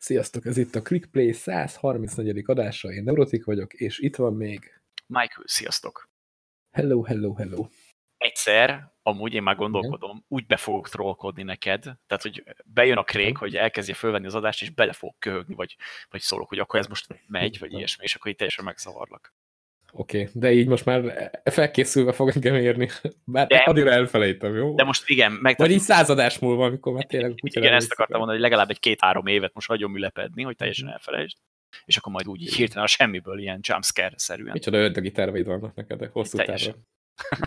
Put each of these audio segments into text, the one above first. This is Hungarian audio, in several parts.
Sziasztok, ez itt a ClickPlay 134. adása, én Neurotik vagyok, és itt van még... Michael, sziasztok! Hello, hello, hello! Egyszer, amúgy én már gondolkodom, Igen. úgy be fogok trollkodni neked, tehát, hogy bejön a krék, hogy elkezdje fölvenni az adást, és bele fog köhögni, vagy, vagy szólok, hogy akkor ez most megy, vagy ilyesmi, és akkor itt teljesen megzavarlak. Oké, okay, de így most már felkészülve fog engem érni. Bár de, addigra elfelejtem, jó? De most igen. Meg Vagy így századás múlva, amikor már tényleg... Igen, ezt akartam mondani, hogy legalább egy két-három évet most hagyom ülepedni, hogy teljesen elfelejtsd. És akkor majd úgy hirtelen a semmiből ilyen jumpscare-szerűen. Micsoda ördögi terveid vannak neked, de hosszú távra.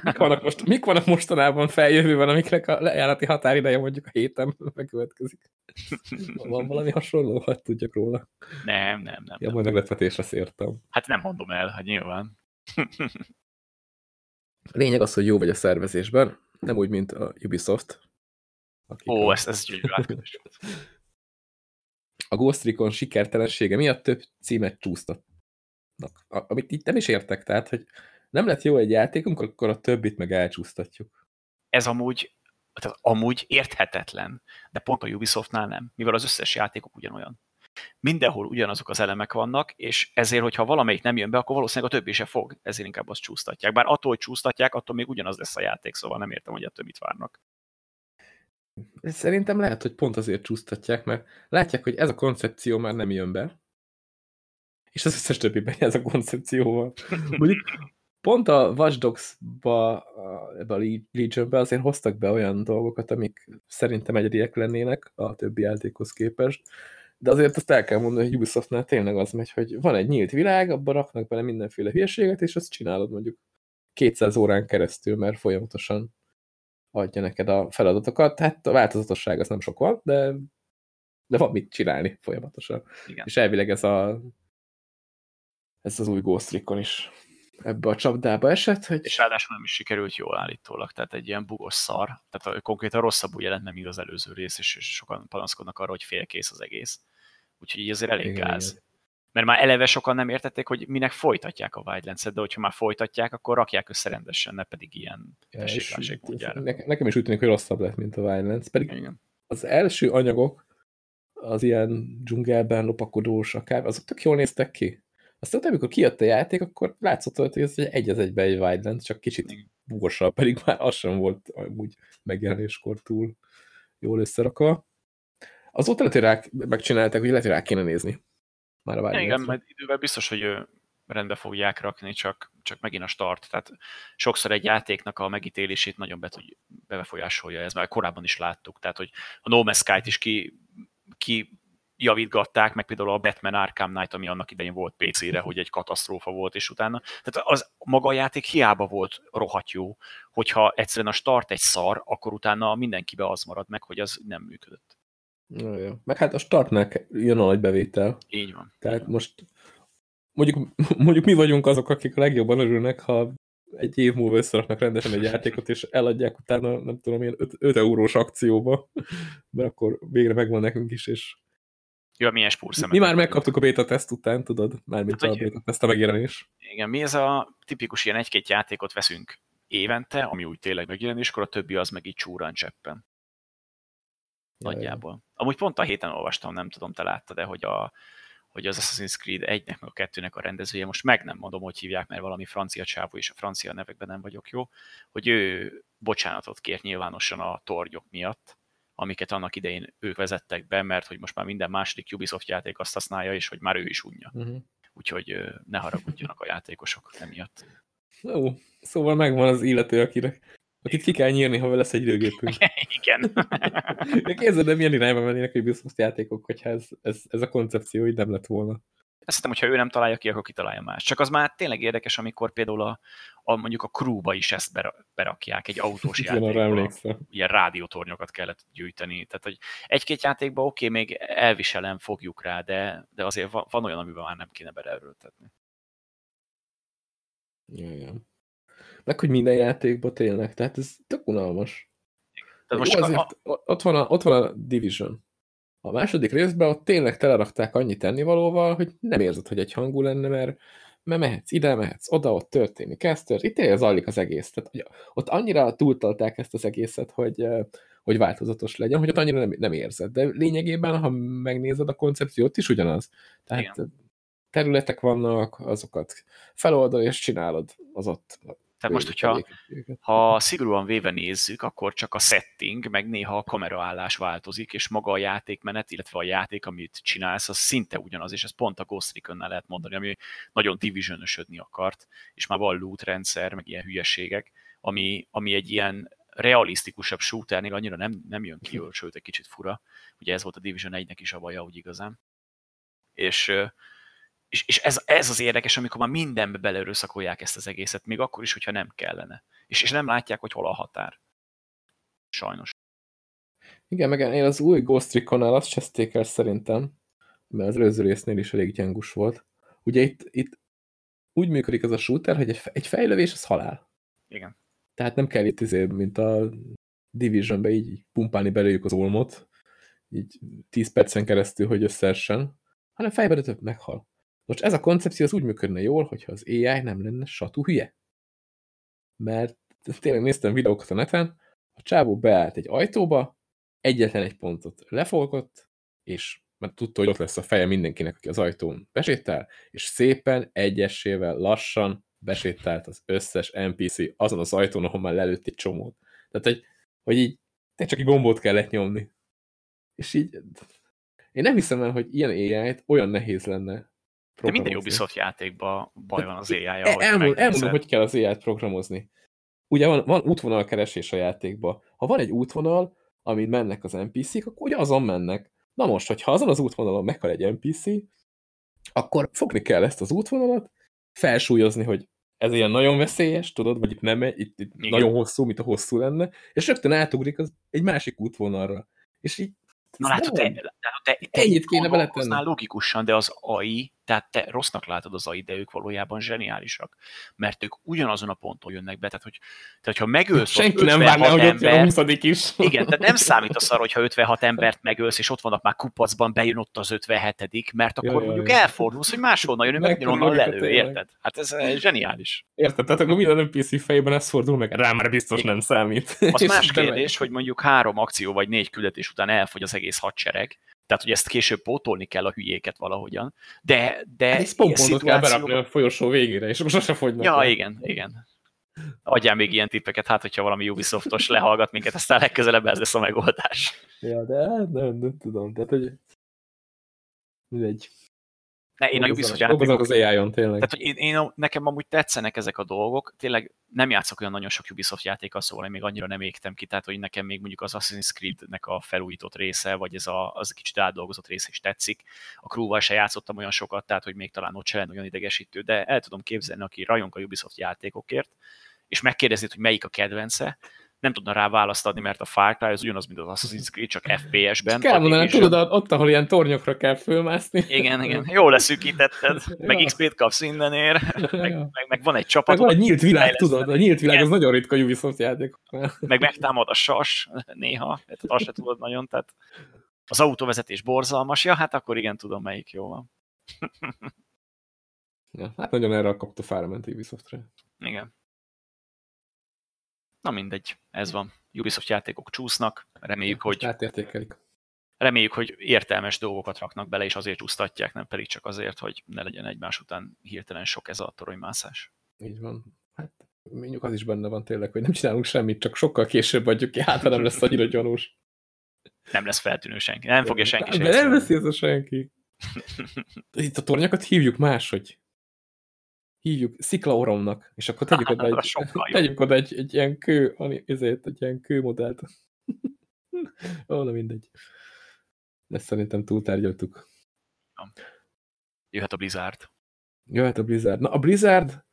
Mik vannak, most, mik vannak mostanában feljövőben, amiknek a lejárati határideje mondjuk a héten megkövetkezik? Van valami hasonló, hát tudjak róla? Nem, nem, nem. Ja, majd meglepetésre szértem. Hát nem mondom el, hát nyilván. Lényeg az, hogy jó vagy a szervezésben, nem úgy, mint a Ubisoft. Ó, a... ez, ez A Ghost Recon sikertelensége miatt több címet csúsztatnak. Amit itt nem is értek, tehát, hogy nem lett jó egy játékunk, akkor a többit meg elcsúsztatjuk. Ez amúgy, tehát amúgy érthetetlen, de pont a Ubisoftnál nem, mivel az összes játékok ugyanolyan. Mindenhol ugyanazok az elemek vannak, és ezért, hogyha valamelyik nem jön be, akkor valószínűleg a többi se fog, ezért inkább azt csúsztatják. Bár attól, hogy csúsztatják, attól még ugyanaz lesz a játék, szóval nem értem, hogy ettől mit várnak. Szerintem lehet, hogy pont azért csúsztatják, mert látják, hogy ez a koncepció már nem jön be, és az összes többiben ez a koncepcióval. Mondjuk pont a Watch Dogs-ba, ebbe a Legion-be azért hoztak be olyan dolgokat, amik szerintem egyediek lennének a többi játékhoz képest, de azért azt el kell mondani, hogy Ubisoftnál tényleg az megy, hogy van egy nyílt világ, abban raknak bele mindenféle hülyeséget, és azt csinálod mondjuk 200 órán keresztül, mert folyamatosan adja neked a feladatokat. Tehát a változatosság az nem sok van, de, de van mit csinálni folyamatosan. Igen. És elvileg ez a ez az új Ghost Recon is ebbe a csapdába esett. Hogy... És ráadásul nem is sikerült jól állítólag, tehát egy ilyen bugos szar, tehát konkrétan rosszabbul jelent nem ír az előző rész, és sokan panaszkodnak arra, hogy félkész az egész. Úgyhogy így azért elég igen, gáz. Igen. Mert már eleve sokan nem értették, hogy minek folytatják a Wildlands-et, de hogyha már folytatják, akkor rakják össze rendesen, ne pedig ilyen ja, Nekem is úgy tűnik, hogy rosszabb lett, mint a Wildlands. Pedig igen. az első anyagok, az ilyen dzsungelben lopakodós akár, azok tök jól néztek ki. Aztán amikor kijött a játék, akkor látszott, hogy ez egy az egybe egy Wildlands, csak kicsit bugosabb, pedig már az sem volt úgy megjelenéskor túl jól összerakva. Azóta lehet, hogy rá megcsinálták, hogy lehet, hogy rá kéne nézni. Már a Igen, majd idővel biztos, hogy rendbe fogják rakni, csak, csak megint a start. Tehát sokszor egy játéknak a megítélését nagyon be tud, befolyásolja ez, mert korábban is láttuk. Tehát, hogy a No Man's Sky-t is ki, ki javítgatták, meg például a Batman Arkham Knight, ami annak idején volt PC-re, hogy egy katasztrófa volt, és utána. Tehát az maga a játék hiába volt rohadt jó, hogyha egyszerűen a start egy szar, akkor utána mindenkibe az marad meg, hogy az nem működött. Na, jó. Meg hát a startnak jön a nagy bevétel. Így van. Tehát most mondjuk, mondjuk mi vagyunk azok, akik a legjobban örülnek, ha egy év múlva összeraknak rendesen egy játékot, és eladják utána, nem tudom, ilyen 5, 5 eurós akcióba, mert akkor végre megvan nekünk is, és jó, milyen spúrszemet. Mi már megkaptuk a beta teszt után, tudod? Mármint hát, a beta teszt a megjelenés. Igen, mi ez a tipikus ilyen egy-két játékot veszünk évente, ami úgy tényleg megjelenés, akkor a többi az meg így csúran cseppen. Nagyjából. Amúgy pont a héten olvastam, nem tudom, te láttad de hogy, a, hogy az Assassin's Creed 1-nek, meg a kettőnek a rendezője, most meg nem mondom, hogy hívják, mert valami francia csávó, és a francia nevekben nem vagyok jó, hogy ő bocsánatot kért nyilvánosan a torgyok miatt, amiket annak idején ők vezettek be, mert hogy most már minden második Ubisoft játék azt használja, és hogy már ő is unja. Uh-huh. Úgyhogy ne haragudjanak a játékosok emiatt. Ó, szóval megvan az illető, akinek Akit ki kell nyírni, ha lesz egy időgépünk. Igen. De képzeld, de milyen irányba mennének hogy Ubisoft játékok, hogyha ez, ez, ez a koncepció így nem lett volna. Azt hiszem, hogyha ő nem találja ki, akkor kitalálja más. Csak az már tényleg érdekes, amikor például a, a mondjuk a crewba is ezt berakják egy autós játékba. Ilyen rádiótornyokat kellett gyűjteni. Tehát, hogy egy-két játékban oké, okay, még elviselem, fogjuk rá, de, de azért van, van olyan, amiben már nem kéne beleerőltetni. Jaj, meg hogy minden játékban tényleg, tehát ez tök unalmas. Tehát most Jó, azért, a... ott, van a, ott van a Division. A második részben ott tényleg telerakták annyi tennivalóval, hogy nem érzed, hogy egy hangú lenne, mert, mert mehetsz ide, mehetsz oda, ott történik ez, történik. Itt tényleg zajlik az egész. Tehát, hogy ott annyira túltalták ezt az egészet, hogy, hogy változatos legyen, hogy ott annyira nem, nem érzed. De lényegében, ha megnézed a koncepciót is ugyanaz. Tehát Igen. területek vannak, azokat feloldod és csinálod az ott tehát most, hogyha ha szigorúan véve nézzük, akkor csak a setting, meg néha a kameraállás változik, és maga a játékmenet, illetve a játék, amit csinálsz, az szinte ugyanaz, és ez pont a Ghost recon lehet mondani, ami nagyon division akart, és már van loot rendszer, meg ilyen hülyeségek, ami, ami egy ilyen realisztikusabb shooternél annyira nem, nem jön ki, sőt egy kicsit fura. Ugye ez volt a Division 1-nek is a baja, úgy igazán. És és, és ez, ez az érdekes, amikor már mindenbe belerőszakolják ezt az egészet, még akkor is, hogyha nem kellene. És, és nem látják, hogy hol a határ. Sajnos. Igen, meg én az új Ghost Recon-nál azt cseszték el szerintem, mert az előző résznél is elég gyengus volt. Ugye itt, itt úgy működik ez a shooter, hogy egy, egy fejlövés az halál. Igen. Tehát nem kell itt izé, mint a Division-be így pumpálni belőjük az olmot, így 10 percen keresztül, hogy összeessen, hanem fejbe több meghal. Most ez a koncepció az úgy működne jól, hogyha az AI nem lenne satú hülye. Mert tényleg néztem videókat a neten, a csávó beállt egy ajtóba, egyetlen egy pontot lefolgott, és mert tudta, hogy ott lesz a feje mindenkinek, aki az ajtón besétál, és szépen, egyesével, lassan besétált az összes NPC azon az ajtón, ahol már lelőtt egy csomót. Tehát, hogy, hogy így csak egy gombot kellett nyomni. És így én nem hiszem el, hogy ilyen AI-t olyan nehéz lenne de minden Ubisoft játékban baj van az AI-ja. El, elmondom, elmondom, hogy kell az AI-t programozni. Ugye van, van útvonal keresés a játékban. Ha van egy útvonal, amin mennek az NPC-k, akkor ugye azon mennek. Na most, hogyha azon az útvonalon meghal egy NPC, akkor fogni kell ezt az útvonalat, felsúlyozni, hogy ez ilyen nagyon veszélyes, tudod, vagy itt nem, itt, itt nagyon hosszú, mint a hosszú lenne, és rögtön átugrik az egy másik útvonalra. És így Na látod, te, te, te ennyit kéne beletenni. logikusan, de az AI, tehát te rossznak látod az AI, de ők valójában zseniálisak. Mert ők ugyanazon a ponton jönnek be, tehát, hogy, tehát ha megölsz Senki nem várná, hogy ott a 20 is. Igen, tehát nem számít az arra, hogyha 56 embert megölsz, és ott vannak már kupacban, bejön ott az 57 mert akkor jaj, mondjuk jaj. elfordulsz, hogy máshonnan jön, meg onnan lelő, érted? Hát ez zseniális. Érted, tehát akkor minden NPC fejében ez fordul meg, rá már biztos Igen. nem számít. Az más kérdés, hogy mondjuk három akció vagy négy küldetés után elfogy az egész hadsereg, tehát hogy ezt később pótolni kell a hülyéket valahogyan, de... de hát egy szituációban... kell berakni a folyosó végére, és most sose fogynak. Ja, el. igen, igen. Adjál még ilyen tippeket, hát hogyha valami Ubisoftos lehallgat minket, aztán legközelebb ez lesz a megoldás. Ja, de nem, nem tudom, tehát hogy mindegy. Ne, én a Ubisoft játékok... az AI-on, tényleg. Tehát, hogy én, én, nekem amúgy tetszenek ezek a dolgok, tényleg nem játszok olyan nagyon sok Ubisoft játékkal, szóval én még annyira nem égtem ki, tehát hogy nekem még mondjuk az Assassin's Creed-nek a felújított része, vagy ez a, az a kicsit átdolgozott része is tetszik. A crew se játszottam olyan sokat, tehát hogy még talán ott se lenne olyan idegesítő, de el tudom képzelni, aki rajong a Ubisoft játékokért, és megkérdezni, hogy melyik a kedvence, nem tudna rá választ adni, mert a Far Cry az ugyanaz, mint az Assassin's Creed, csak FPS-ben. Kell mondani, tudod, ott, ahol ilyen tornyokra kell fölmászni. Igen, igen. Jól leszűkítetted, meg ja. XP-t kapsz mindenért, meg, meg, meg, van egy csapat. Meg van egy nyílt világ, tudod, a nyílt világ igen. az nagyon ritka Ubisoft játék. Meg megtámad a sas néha, tehát azt se tudod nagyon, tehát az autóvezetés borzalmas, ja, hát akkor igen, tudom, melyik jó van. ja, hát nagyon erre a fára ment Ubisoftre. Igen. Na mindegy, ez van. Ubisoft játékok csúsznak, reméljük, hogy... Átértékelik. Reméljük, hogy értelmes dolgokat raknak bele, és azért csúsztatják, nem pedig csak azért, hogy ne legyen egymás után hirtelen sok ez a toronymászás. Így van. Hát mondjuk az is benne van tényleg, hogy nem csinálunk semmit, csak sokkal később adjuk ki, hát nem lesz annyira gyanús. Nem lesz feltűnő senki. Nem fogja senki. De nem veszi ez a senki. Itt a tornyokat hívjuk máshogy hívjuk sziklaoromnak, és akkor tegyük oda egy, tegyük oda egy, egy ilyen kő, ezért egy ilyen kőmodellt. Ó, na mindegy. Ezt szerintem túltárgyaltuk. Jöhet a Blizzard. Jöhet a Blizzard. Na, a Blizzard,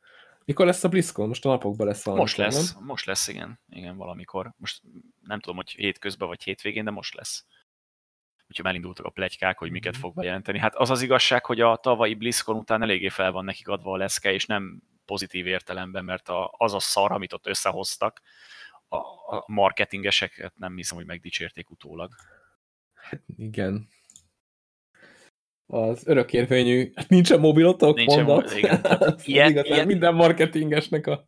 mikor lesz a BlizzCon? Most a napokban lesz valami. Most lesz, nem? most lesz, igen. Igen, valamikor. Most nem tudom, hogy hétközben vagy hétvégén, de most lesz úgyhogy elindultak a plegykák, hogy miket mhm. fog bejelenteni. Hát az az igazság, hogy a tavalyi BlizzCon után eléggé fel van nekik adva a leszke, és nem pozitív értelemben, mert a, az a szar, amit ott összehoztak, a, a marketingeseket nem hiszem, hogy megdicsérték utólag. Hát igen. Az örökérvényű, hát nincsen mobilotok, nincsen mondat. igen, ilyen, ilyen, minden marketingesnek a...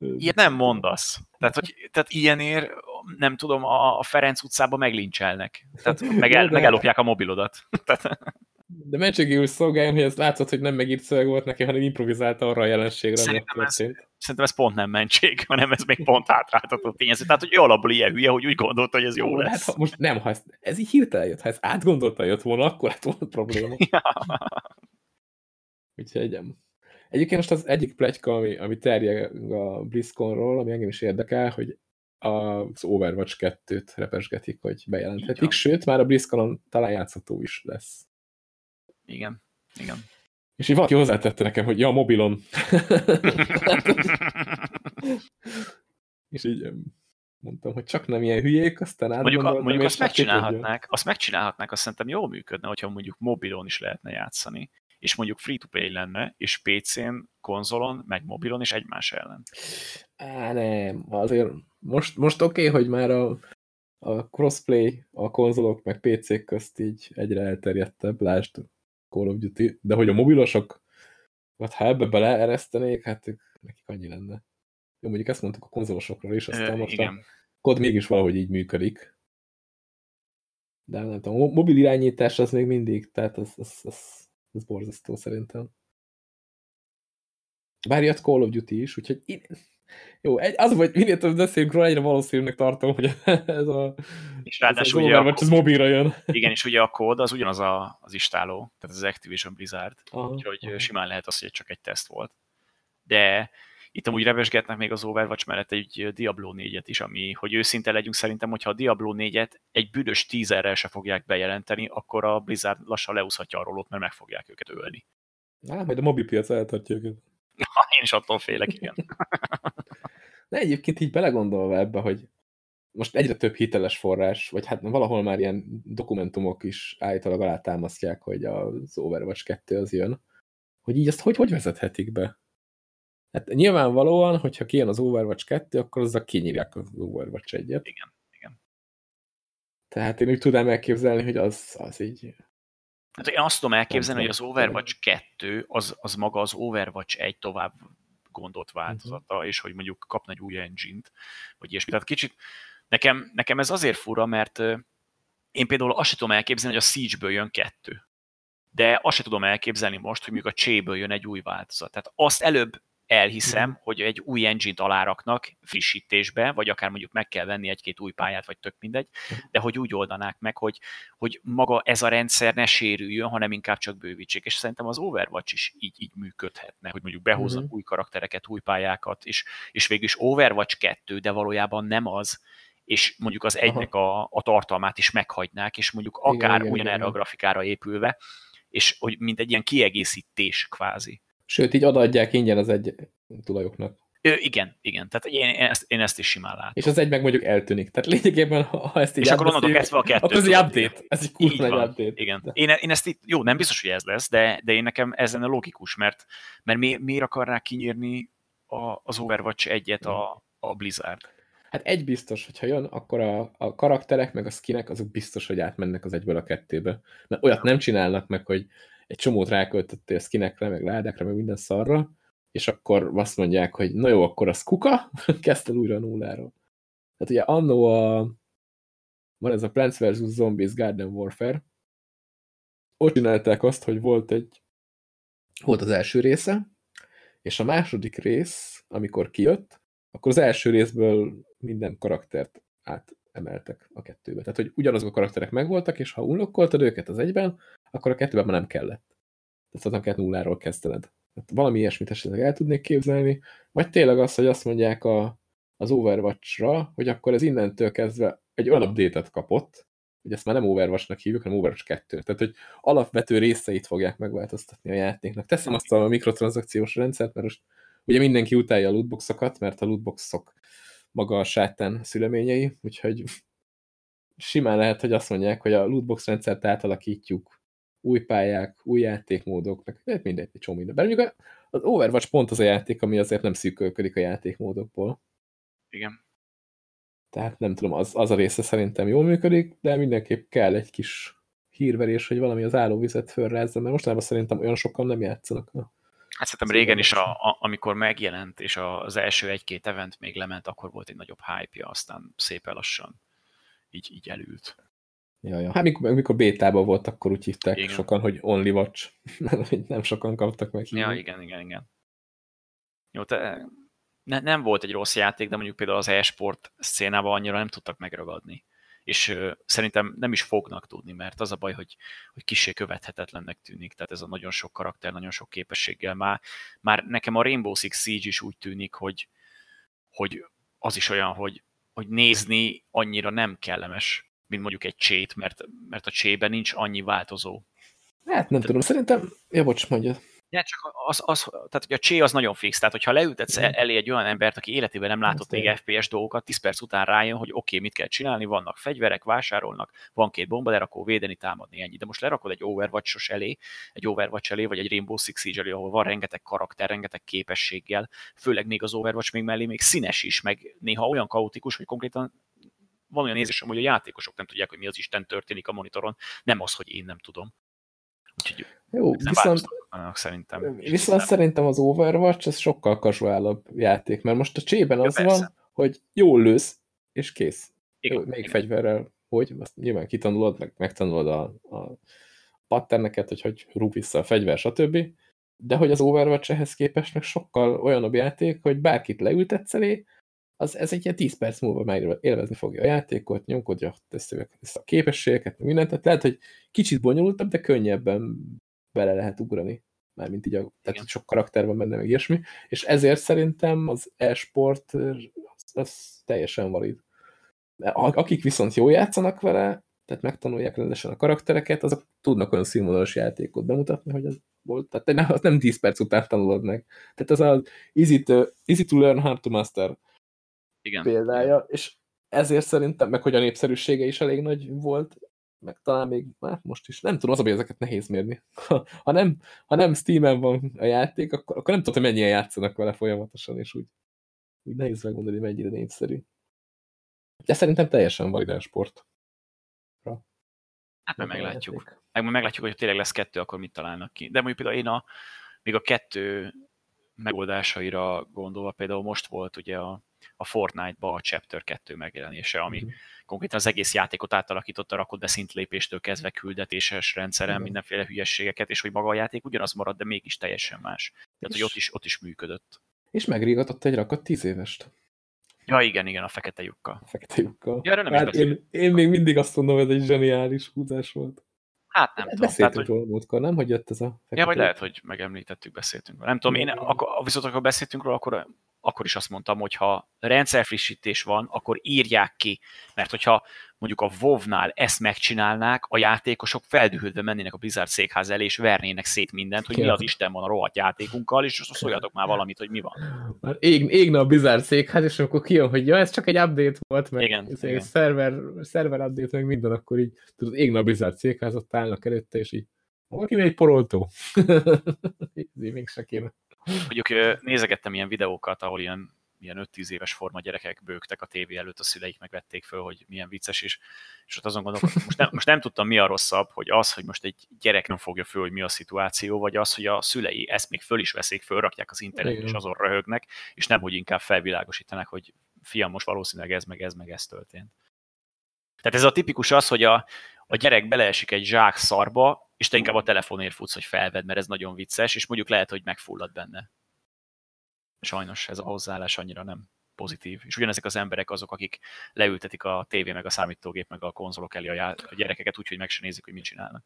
Ilyet nem mondasz. Tehát, hogy, tehát ilyenért nem tudom, a Ferenc utcában meglincselnek. Tehát meg, el, meg ellopják a mobilodat. Tehát... De mentségi szolgáljon, hogy ez látszott, hogy nem megírt szöveg volt neki, hanem improvizálta arra a jelenségre, szerintem ez, szerintem ez pont nem mentség, hanem ez még pont hátráltató tényező. Tehát, hogy alapból ilyen hülye, hogy úgy gondolta, hogy ez jó, jó lesz. Hát, ha most nem, ha ez, ez így hirtelen jött, ha ez átgondolta jött volna, akkor hát volt probléma. Ja. Úgyhogy Egyébként most az egyik plegyka, ami, ami terjed a BlizzConról, ami engem is érdekel, hogy az Overwatch 2-t repesgetik, hogy bejelenthetik, sőt, már a BlizzConon talán játszható is lesz. Igen, igen. És így valaki hozzátette nekem, hogy ja, a mobilon. és így mondtam, hogy csak nem ilyen hülyék, aztán Mondjuk, a, mondjuk azt megcsinálhatnák, azt megcsinálhatnák, azt szerintem jól működne, hogyha mondjuk mobilon is lehetne játszani és mondjuk free-to-play lenne, és PC-n, konzolon, meg mobilon is egymás ellen. Á, nem, azért most, most oké, okay, hogy már a, a crossplay a konzolok meg PC-k közt így egyre elterjedtebb, lásd Call of Duty, de hogy a mobilosok, hát ha ebbe beleeresztenék, hát nekik annyi lenne. Jó, mondjuk ezt mondtuk a konzolosokról is, aztán Ö, most igen. a kod mégis valahogy így működik. De nem tudom, a mobil irányítás az még mindig, tehát az, az, az ez borzasztó szerintem. Bár jött Call of Duty is, úgyhogy én... jó, egy, az, hogy minél több beszélünk róla, egyre valószínűnek tartom, hogy ez a és ráadásul ugye a, az mobilra jön. Igen, és ugye a kód az ugyanaz a, az istáló, tehát az Activision Blizzard, aha, úgyhogy aha. simán lehet az, hogy csak egy teszt volt. De itt amúgy revesgetnek még az Overwatch mellett egy Diablo 4-et is, ami, hogy őszinte legyünk szerintem, hogyha a Diablo 4-et egy büdös tízerrel se fogják bejelenteni, akkor a Blizzard lassan leúszhatja a rolót, mert meg fogják őket ölni. Á, majd a mobilpiac eltartja őket. Én is attól félek, igen. De egyébként így belegondolva ebbe, hogy most egyre több hiteles forrás, vagy hát valahol már ilyen dokumentumok is állítólag alátámasztják, hogy az Overwatch 2 az jön, hogy így azt hogy, hogy vezethetik be? Hát nyilvánvalóan, hogyha kijön az Overwatch 2, akkor azzal kinyírják az Overwatch 1-et. Igen, igen. Tehát én úgy tudnám elképzelni, hogy az, az így... Hát én azt tudom elképzelni, hogy az Overwatch 2 az, az maga az Overwatch 1 tovább gondolt változata, uh-huh. és hogy mondjuk kapna egy új engine-t, vagy ilyesmi. Tehát kicsit nekem, nekem ez azért fura, mert én például azt sem tudom elképzelni, hogy a Siege-ből jön kettő. De azt sem tudom elképzelni most, hogy mondjuk a Cséből jön egy új változat. Tehát azt előbb elhiszem, hogy egy új engine-t aláraknak frissítésbe, vagy akár mondjuk meg kell venni egy-két új pályát, vagy tök mindegy, de hogy úgy oldanák meg, hogy, hogy maga ez a rendszer ne sérüljön, hanem inkább csak bővítsék. És szerintem az Overwatch is így, így működhetne, hogy mondjuk behoznak uh-huh. új karaktereket, új pályákat, és, és végül is Overwatch 2, de valójában nem az, és mondjuk az egynek a, a tartalmát is meghagynák, és mondjuk akár igen, ugyanerre igen. a grafikára épülve, és hogy mint egy ilyen kiegészítés kvázi. Sőt, így adják ingyen az egy tulajoknak. Ö, igen, igen. Tehát én, én, ezt, én ezt is simán látom. És az egy meg mondjuk eltűnik. Tehát lényegében, ha ezt így És akkor onnantól kezdve a kettő. Akkor ez egy update. Ez egy kurva egy update. Igen. Én, én ezt itt, jó, nem biztos, hogy ez lesz, de, de én nekem ez lenne logikus, mert, mert mi, miért akarnák kinyírni a, az Overwatch egyet a, a Blizzard? Hát egy biztos, hogyha jön, akkor a, a karakterek meg a skinek azok biztos, hogy átmennek az egyből a kettőbe. Mert olyat nem csinálnak meg, hogy egy csomót ráköltöttél skinekre, meg ládákra, meg minden szarra, és akkor azt mondják, hogy na jó, akkor az kuka, kezdte újra nulláról. Tehát ugye annó a, van ez a Plants vs. Zombies Garden Warfare, ott csinálták azt, hogy volt egy, volt az első része, és a második rész, amikor kijött, akkor az első részből minden karaktert átemeltek a kettőbe. Tehát, hogy ugyanazok a karakterek megvoltak, és ha unlokkoltad őket az egyben, akkor a kettőben már nem kellett. Tehát nem kellett nulláról kezdened. Tehát valami ilyesmit esetleg el tudnék képzelni, vagy tényleg az, hogy azt mondják a, az Overwatch-ra, hogy akkor ez innentől kezdve egy olyan update kapott, hogy ezt már nem Overwatch-nak hívjuk, hanem Overwatch 2. Tehát, hogy alapvető részeit fogják megváltoztatni a játéknak. Teszem azt a mikrotranszakciós rendszert, mert most ugye mindenki utálja a lootboxokat, mert a lootboxok maga a sátán szüleményei, úgyhogy simán lehet, hogy azt mondják, hogy a lootbox rendszert átalakítjuk új pályák, új játékmódok, meg mindegy, egy csomó minden. Bár az Overwatch pont az a játék, ami azért nem szűkölködik a játékmódokból. Igen. Tehát nem tudom, az, az a része szerintem jól működik, de mindenképp kell egy kis hírverés, hogy valami az állóvizet fölrázza, mert mostanában szerintem olyan sokan nem játszanak a Hát szerintem régen is, a, a, amikor megjelent, és az első egy-két event még lement, akkor volt egy nagyobb hype-ja, aztán szépen lassan így, így elült. Ja, ja. Hát mikor, mikor bétában volt, akkor úgy hívták igen. sokan, hogy Only Watch. nem sokan kaptak meg. Ja, igen, igen, igen. Jó, te, ne, nem volt egy rossz játék, de mondjuk például az e-sport szénában annyira nem tudtak megragadni. És szerintem nem is fognak tudni, mert az a baj, hogy, hogy kissé követhetetlennek tűnik. Tehát ez a nagyon sok karakter, nagyon sok képességgel. Már, már nekem a Rainbow Six Siege is úgy tűnik, hogy, hogy az is olyan, hogy, hogy nézni annyira nem kellemes, mint mondjuk egy csét, mert, mert a csében nincs annyi változó. Hát nem Te... tudom, szerintem, ja bocs, mondja. Ja, csak az, az, tehát hogy a csé az nagyon fix, tehát hogyha leültetsz elé egy olyan embert, aki életében nem látott még FPS dolgokat, 10 perc után rájön, hogy oké, okay, mit kell csinálni, vannak fegyverek, vásárolnak, van két bomba, lerakó, védeni, támadni, ennyi. De most lerakod egy Overwatch-os elé, egy Overwatch elé, vagy egy Rainbow Six Siege elé, ahol van rengeteg karakter, rengeteg képességgel, főleg még az Overwatch még mellé még színes is, meg néha olyan kaotikus, hogy konkrétan van olyan érzésem, hogy a játékosok nem tudják, hogy mi az Isten történik a monitoron, nem az, hogy én nem tudom. Úgyhogy Jó, viszont, szerintem. Viszont szerintem az Overwatch ez sokkal casuálabb játék, mert most a csében az ja, van, hogy jól lősz, és kész. Igen, Még igen. fegyverrel, hogy? Azt nyilván kitanulod, meg megtanulod a, a patterneket, hogy hogy rúg vissza a fegyver, stb. De hogy az Overwatch ehhez képest meg sokkal olyanabb játék, hogy bárkit leültetsz elé, az, ez egy ilyen 10 perc múlva meg élvezni fogja a játékot, nyomkodja ezt a képességeket, mindent, tehát lehet, hogy kicsit bonyolultabb, de könnyebben bele lehet ugrani. Mármint így, a, tehát sok karakter van benne, meg ilyesmi, és ezért szerintem az e-sport az, az teljesen valid. Akik viszont jól játszanak vele, tehát megtanulják rendesen a karaktereket, azok tudnak olyan színvonalas játékot bemutatni, hogy az volt. Tehát nem, az nem 10 perc után tanulod meg. Tehát az az easy to, easy to learn, hard to master igen. példája, és ezért szerintem, meg hogy a népszerűsége is elég nagy volt, meg talán még, hát most is, nem tudom, az a hogy ezeket nehéz mérni. Ha, ha, nem, ha nem Steam-en van a játék, akkor, akkor nem tudom, hogy mennyien játszanak vele folyamatosan, és úgy, úgy nehéz megmondani, hogy mennyire népszerű. De szerintem teljesen validál sport. Hát meg meglátjuk. Meg meglátjuk, hogy tényleg lesz kettő, akkor mit találnak ki. De mondjuk például én a, még a kettő megoldásaira gondolva, például most volt ugye a, a Fortnite-ba a Chapter 2 megjelenése, ami uh-huh. konkrétan az egész játékot átalakította, rakott be szintlépéstől kezdve küldetéses rendszeren, uh-huh. mindenféle hülyességeket, és hogy maga a játék ugyanaz marad, de mégis teljesen más. Tehát, és hogy ott is, ott is működött. És megrígatott egy rakat tíz évest. Ja, igen, igen, a fekete lyukkal. A fekete lyukkal. Ja, nem hát én, én, még mindig azt mondom, hogy ez egy zseniális húzás volt. Hát nem tudom. Beszéltünk tehát, róla múltkor, nem? Hogy jött ez a... Ja, vagy lehet, hogy megemlítettük, beszéltünk Nem tudom, én akkor, viszont akkor beszéltünk róla, akkor akkor is azt mondtam, hogy ha rendszerfrissítés van, akkor írják ki, mert hogyha mondjuk a WoW-nál ezt megcsinálnák, a játékosok feldühödve mennének a Blizzard székház elé, és vernének szét mindent, hogy mi az Isten van a rohadt játékunkkal, és szóljatok már valamit, hogy mi van. Már ég, égne a Blizzard székház, és akkor kijön, hogy ja, ez csak egy update volt, meg igen, ez igen. Szerver, szerver update, meg minden, akkor így tudod, égne a Blizzard székház, ott állnak előtte, és így valaki egy poroltó. így még se kéne. Mondjuk nézegettem ilyen videókat, ahol ilyen, ilyen 5-10 éves forma gyerekek bőgtek a tévé előtt, a szüleik megvették föl, hogy milyen vicces is, és ott azon gondolkodtam, most nem, most nem tudtam mi a rosszabb, hogy az, hogy most egy gyerek nem fogja föl, hogy mi a szituáció, vagy az, hogy a szülei ezt még föl is veszik, fölrakják az internetet, és azon röhögnek, és nem, hogy inkább felvilágosítanak, hogy fiam, most valószínűleg ez, meg ez, meg ez történt. Tehát ez a tipikus az, hogy a, a gyerek beleesik egy zsák szarba, és te inkább a telefonért futsz, hogy felved, mert ez nagyon vicces, és mondjuk lehet, hogy megfullad benne. Sajnos ez a hozzáállás annyira nem pozitív. És ugyanezek az emberek azok, akik leültetik a tévé, meg a számítógép, meg a konzolok elé a, gyerekeket, úgyhogy meg se nézik, hogy mit csinálnak.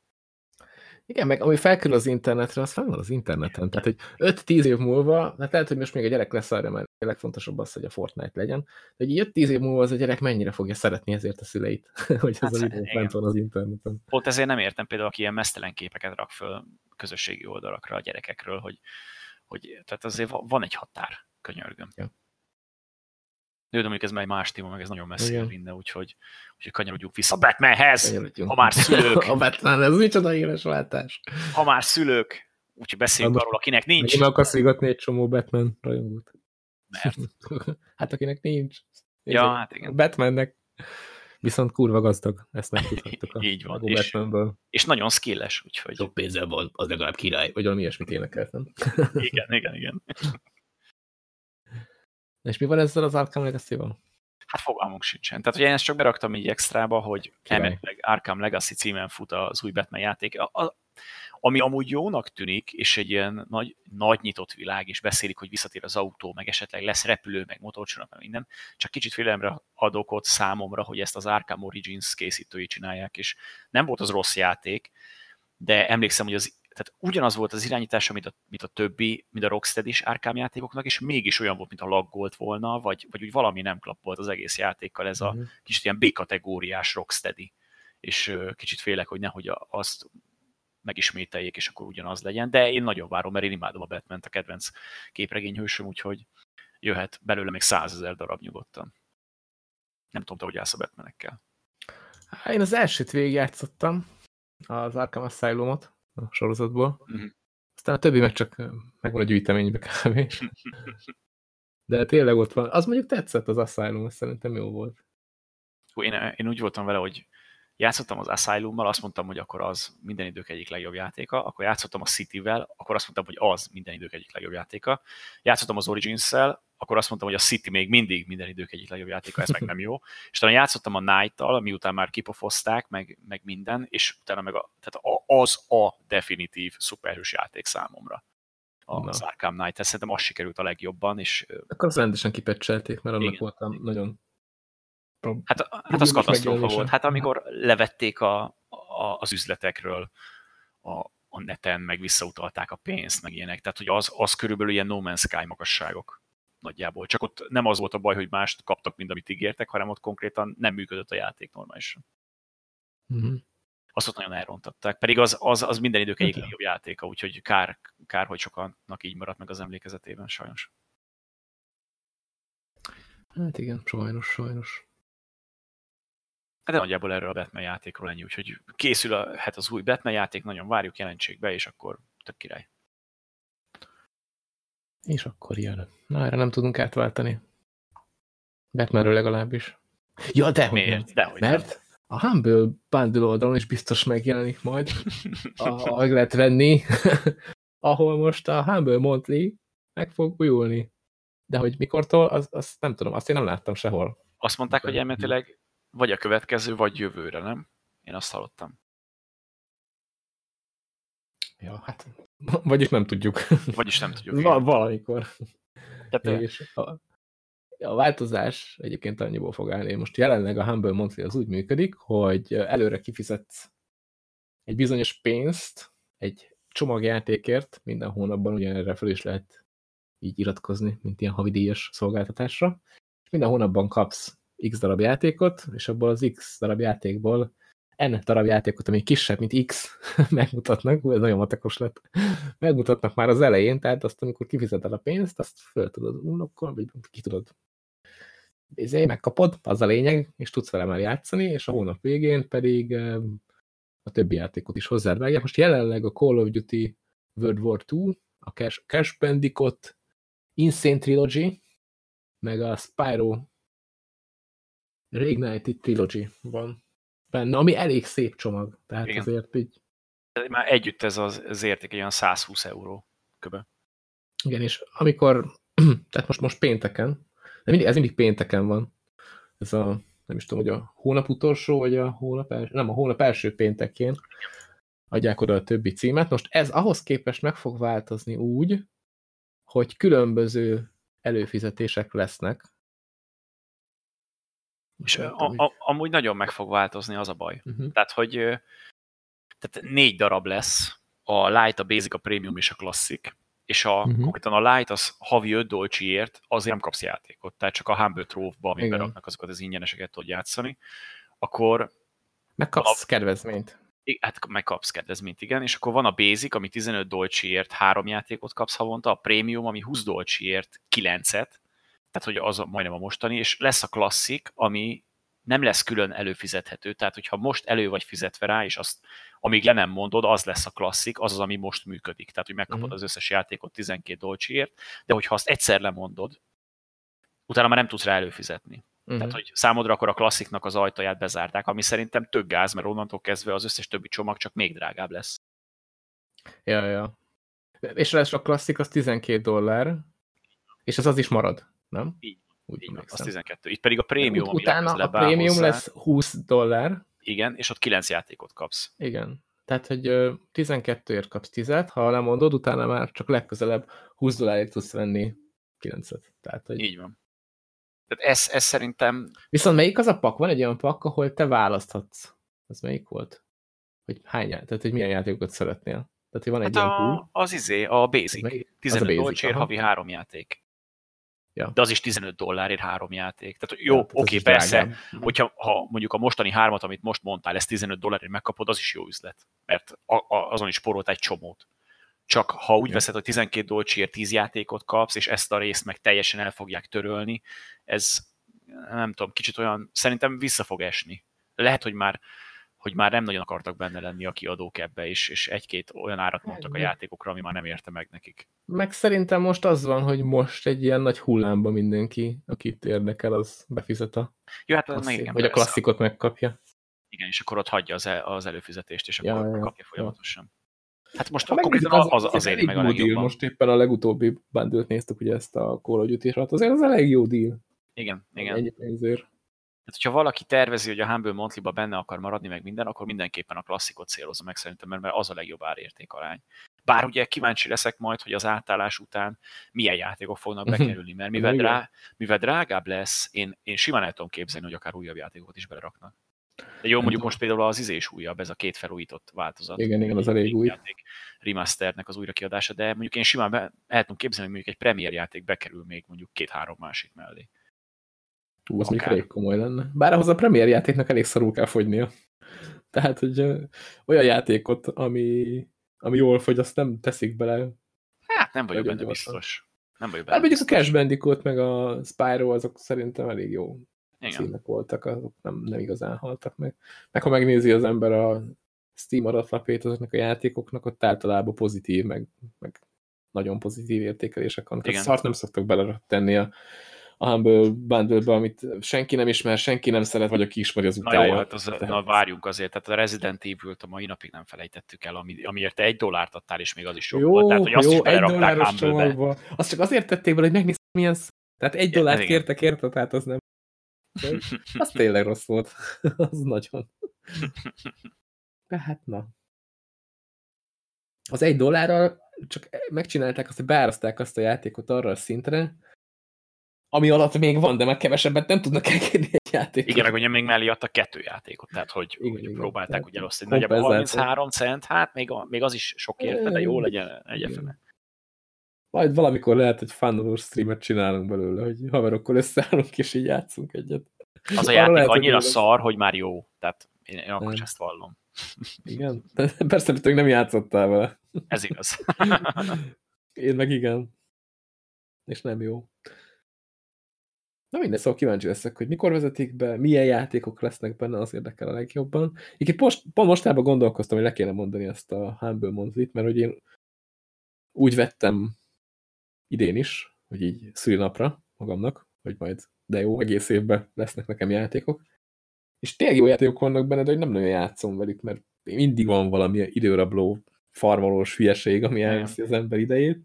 Igen, meg ami felkerül az internetre, az fel van az interneten. Tehát, hogy 5-10 év múlva, hát lehet, hogy most még a gyerek lesz arra, mert a legfontosabb az, hogy a Fortnite legyen, de hogy 5-10 év múlva az a gyerek mennyire fogja szeretni ezért a szüleit, hogy hát, az a videó fent van az interneten. Pont ezért nem értem például, aki ilyen mesztelen képeket rak föl közösségi oldalakra a gyerekekről, hogy, hogy tehát azért van egy határ, könyörgöm. Ja. De mondjuk ez már egy más téma, meg ez nagyon messze vinne, úgyhogy, úgyhogy kanyarodjunk vissza a Batmanhez, ha már szülők. a Batman, ez micsoda éles váltás. Ha már szülők, úgyhogy beszéljünk arról, akinek nincs. Én akarsz egy csomó Batman rajongót. Mert? hát akinek nincs. Ja, hát igen. Batmannek. Viszont kurva gazdag, ezt megtudhattuk a Így van, és, és nagyon skilles, úgyhogy... Sok pénzzel van, az legalább király, vagy valami ilyesmit énekeltem. igen, igen, igen. És mi van ezzel az Arkham Legacy-val? Hát fogalmunk sincsen. Tehát ugye én ezt csak beraktam így extrába, hogy elméletileg Arkham Legacy címen fut az új Batman játék. A, a, ami amúgy jónak tűnik, és egy ilyen nagy, nagy nyitott világ, és beszélik, hogy visszatér az autó, meg esetleg lesz repülő, meg motorcsónak, meg minden, csak kicsit félelemre adok ott számomra, hogy ezt az Arkham Origins készítői csinálják, és nem volt az rossz játék, de emlékszem, hogy az tehát ugyanaz volt az irányítása, mint a, mint a többi, mint a Rocksteady is Arkham játékoknak, és mégis olyan volt, mint a laggolt volna, vagy, vagy úgy valami nem klappolt az egész játékkal, ez a uh-huh. kicsit ilyen B-kategóriás Rocksteady. És kicsit félek, hogy nehogy azt megismételjék, és akkor ugyanaz legyen, de én nagyon várom, mert én imádom a batman a kedvenc képregényhősöm, úgyhogy jöhet belőle még százezer darab nyugodtan. Nem tudom, te hogy állsz a Batmanekkel. Én az elsőt végigjátszottam, az Arkham Asylumot a sorozatból. -huh. Aztán a többi meg csak megvan a gyűjteménybe kb. De tényleg ott van. Az mondjuk tetszett az Asylum, szerintem jó volt. Hú, én, én úgy voltam vele, hogy játszottam az Asylummal, azt mondtam, hogy akkor az minden idők egyik legjobb játéka, akkor játszottam a City-vel, akkor azt mondtam, hogy az minden idők egyik legjobb játéka. Játszottam az Origins-szel, akkor azt mondtam, hogy a City még mindig minden idők egyik legjobb játéka, ez meg nem jó. És talán játszottam a Night-tal, miután már kipofozták, meg, meg minden, és utána meg a, tehát az a definitív szuperhős játék számomra az Na. Arkham Knight. Ez szerintem az sikerült a legjobban. És, Akkor az rendesen kipecselték, mert annak igen, voltam igen. nagyon Hát, hát az katasztrófa volt. Hát amikor levették a, a, az üzletekről a, a neten, meg visszautalták a pénzt, meg ilyenek. Tehát, hogy az, az körülbelül ilyen No Man's Sky magasságok nagyjából. Csak ott nem az volt a baj, hogy mást kaptak, mint amit ígértek, hanem ott konkrétan nem működött a játék normálisan. Uh-huh. Azt ott nagyon elrontották. Pedig az, az, az minden idők egyik legjobb játéka, úgyhogy kár, kár, hogy sokannak így maradt meg az emlékezetében, sajnos. Hát igen, sajnos, sajnos. Hát de nagyjából erről a Batman játékról ennyi, úgyhogy készül a, hát az új Batman játék, nagyon várjuk, jelentsék be, és akkor tök király. És akkor jön. Na, erre nem tudunk átváltani. Batmanről legalábbis. Ja, de Miért? Dehogy Mert nem. a Humble Bundle oldalon is biztos megjelenik majd, ahogy lehet venni, ahol most a Humble Monthly meg fog újulni. De hogy mikortól, azt az nem tudom, azt én nem láttam sehol. Azt mondták, hogy elméletileg vagy a következő, vagy jövőre, nem? Én azt hallottam. Ja, hát, vagyis nem tudjuk. Vagyis nem tudjuk. Val valamikor. Tehát, és a, a változás egyébként annyiból fog állni. Most jelenleg a Humble Monthly az úgy működik, hogy előre kifizetsz egy bizonyos pénzt egy csomagjátékért, minden hónapban ugyanerre fel is lehet így iratkozni, mint ilyen havidíjas szolgáltatásra, és minden hónapban kapsz x darab játékot, és abból az x darab játékból n darab játékot, ami kisebb, mint x, megmutatnak, ez nagyon matekos lett, megmutatnak már az elején, tehát azt, amikor kifizeted a pénzt, azt föl tudod unlockol, vagy ki tudod ezért megkapod, az a lényeg, és tudsz vele már játszani, és a hónap végén pedig a többi játékot is hozzád vágják. Most jelenleg a Call of Duty World War II, a Cash, Cash Bandicoot, Insane Trilogy, meg a Spyro Reignited Trilogy van benne, ami elég szép csomag, tehát Igen. azért így... Már együtt ez az, az érték egy olyan 120 euró köbe. Igen, és amikor, tehát most, most pénteken, de mindig, ez mindig pénteken van, ez a, nem is tudom, hogy a hónap utolsó, vagy a hónap első, nem, a hónap első péntekén adják oda a többi címet. Most ez ahhoz képest meg fog változni úgy, hogy különböző előfizetések lesznek, és a, a, amúgy nagyon meg fog változni, az a baj. Uh-huh. Tehát, hogy tehát négy darab lesz, a Light, a Basic, a Premium és a Classic, és a, uh-huh. konkrétan a Light az havi 5 dolcsiért azért nem kapsz játékot, tehát csak a Humble Trove-ba, amiben raknak azokat az ingyeneseket tud játszani, akkor... Megkapsz a, kedvezményt. Hát megkapsz kedvezményt, igen, és akkor van a Basic, ami 15 dolcsiért három játékot kapsz havonta, a Premium, ami 20 dolcsiért 9-et, tehát hogy az a, majdnem a mostani, és lesz a klasszik, ami nem lesz külön előfizethető, tehát hogyha most elő vagy fizetve rá, és azt, amíg le nem mondod, az lesz a klasszik, az az, ami most működik. Tehát, hogy megkapod uh-huh. az összes játékot 12 dolcsiért, de hogyha azt egyszer lemondod, utána már nem tudsz rá előfizetni. Uh-huh. Tehát, hogy számodra akkor a klassziknak az ajtaját bezárták, ami szerintem tök gáz, mert onnantól kezdve az összes többi csomag csak még drágább lesz. Ja, ja. És a klasszik az 12 dollár, és az az is marad, nem? Így. Úgy így van, az 12. Itt pedig a prémium, Ut Utána a prémium lesz 20 dollár. Igen, és ott 9 játékot kapsz. Igen. Tehát, hogy 12-ért kapsz 10-et, ha lemondod, utána már csak legközelebb 20 dollárért tudsz venni 9-et. Tehát, hogy... Így van. Tehát ez, ez szerintem... Viszont melyik az a pak? Van egy olyan pak, ahol te választhatsz. Az melyik volt? Hogy hány, tehát hogy milyen játékokat szeretnél? Tehát, hogy van egy hát ilyen a, Az izé, a Basic. 15 dolcsér, havi három játék. Ja. De az is 15 dollárért három játék. Tehát jó, ja, oké, persze, drágám. hogyha ha mondjuk a mostani hármat, amit most mondtál, ezt 15 dollárért megkapod, az is jó üzlet. Mert a, a, azon is sporolt egy csomót. Csak ha úgy ja. veszed, hogy 12 dolcsiért 10 játékot kapsz, és ezt a részt meg teljesen el fogják törölni, ez nem tudom, kicsit olyan, szerintem vissza fog esni. Lehet, hogy már hogy már nem nagyon akartak benne lenni a kiadók ebbe, és, és egy-két olyan árat mondtak a játékokra, ami már nem érte meg nekik. Meg szerintem most az van, hogy most egy ilyen nagy hullámba mindenki, akit érdekel, az befizet a, Jó, hát az igen, vagy a klasszikot megkapja. Igen, és akkor ott hagyja az, el, az előfizetést, és akkor ja, kapja folyamatosan. Ja. Hát most ha konkrétan az, az, az, azért meg a legjobban. Most éppen a legutóbbi bundle néztük, ugye ezt a Call of duty azért az a legjobb deal. Igen, igen. Ennyi pénzért. Tehát, hogyha valaki tervezi, hogy a Humble monthly benne akar maradni, meg minden, akkor mindenképpen a klasszikot célozza meg szerintem, mert az a legjobb árérték arány. Bár ugye kíváncsi leszek majd, hogy az átállás után milyen játékok fognak mhm. bekerülni, mert mivel, drá, mivel drágább lesz, én, én simán el tudom képzelni, hogy akár újabb játékokat is beleraknak. De jó, mondjuk most például az izés újabb, ez a két felújított változat. Igen, igen, az elég új. Játék remasternek az újrakiadása, de mondjuk én simán be, el tudom képzelni, hogy mondjuk egy premier játék bekerül még mondjuk két-három másik mellé. Ú, az még elég komoly lenne. Bár ahhoz a premier játéknak elég szarul kell fogynia. Tehát, hogy olyan játékot, ami, ami jól fogy, azt nem teszik bele. Hát nem vagyok benne biztos. Nem vagyok benne hát mondjuk a Cash Bandicoot meg a Spyro azok szerintem elég jó Igen. címek voltak, azok nem, nem igazán haltak meg. Meg ha megnézi az ember a Steam adatlapét azoknak a játékoknak, ott általában pozitív, meg, meg nagyon pozitív értékelések vannak. Szart nem szoktak bele tenni a a Humble bundle amit senki nem ismer, senki nem szeret, vagy aki ismeri az utája. Na jó, hát az, Tehát... na, várjunk azért, tehát a Resident Evil-t a mai napig nem felejtettük el, ami, amiért te egy dollárt adtál, és még az is sok jó, volt. Tehát, hogy azt jó, is. Azt csak azért tették bele, hogy megnézd, milyen szó. Tehát egy dollárt igen. kértek érte, tehát az nem. Az tényleg rossz volt. az nagyon. Tehát na. Az egy dollárral csak megcsinálták azt, hogy beáraszták azt a játékot arra a szintre, ami alatt még van, de már kevesebbet nem tudnak elkérni egy játékot. Igen, meg ugye még mellé adtak kettő játékot, tehát hogy, igen, hogy igen, próbálták ugye elosztani. Nagyjából 33 cent, hát még, még az is sok érte, de jó legyen egyefele. Majd valamikor lehet, hogy fanolós streamet csinálunk belőle, hogy haverokkal összeállunk és így játszunk egyet. Az a játék lehet, annyira hogy szar, hogy már jó. Tehát én, én akkor ezt vallom. Igen? Persze, hogy nem játszottál vele. Ez igaz. én meg igen. És nem jó. Na minden, szóval kíváncsi leszek, hogy mikor vezetik be, milyen játékok lesznek benne, az érdekel a legjobban. Én most, pont mostában gondolkoztam, hogy le kéne mondani ezt a Humble monthly mert hogy én úgy vettem idén is, hogy így szülinapra magamnak, hogy majd de jó, egész évben lesznek nekem játékok. És tényleg jó játékok vannak benne, de hogy nem nagyon játszom velük, mert mindig van valami időrabló, farmolós hülyeség, ami elveszi az ember idejét.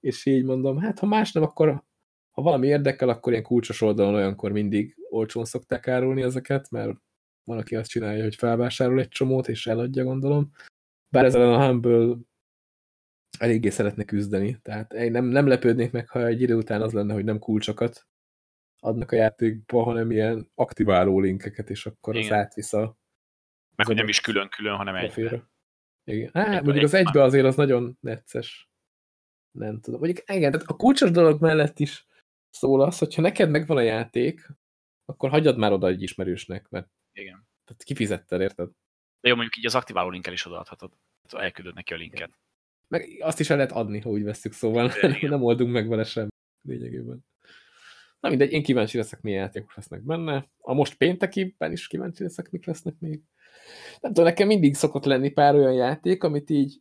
És így mondom, hát ha más nem, akkor ha valami érdekel, akkor ilyen kulcsos oldalon olyankor mindig olcsón szokták árulni ezeket, mert van, aki azt csinálja, hogy felvásárol egy csomót, és eladja, gondolom. Bár ezzel a Humble eléggé szeretne küzdeni, tehát nem, nem lepődnék meg, ha egy idő után az lenne, hogy nem kulcsokat adnak a játékba, hanem ilyen aktiváló linkeket, és akkor Igen. az átvisz a... Meg hogy nem is külön-külön, hanem egybe. Igen. Hát, egy mondjuk az egybe azért az nagyon necces. Nem tudom. Mondjuk igen, tehát a kulcsos dolog mellett is Szóval az, hogyha neked megvan a játék, akkor hagyjad már oda egy ismerősnek, mert Igen. Tehát kifizetted, érted? De jó, mondjuk így az aktiváló linkkel is odaadhatod. Elküldöd neki a linket. Meg azt is el lehet adni, ha úgy veszük, szóval Igen. nem oldunk meg vele sem lényegében. Na mindegy, én kíváncsi leszek, milyen játékok lesznek benne. A most péntekiben is kíváncsi leszek, mik lesznek még. Nem tudom, nekem mindig szokott lenni pár olyan játék, amit így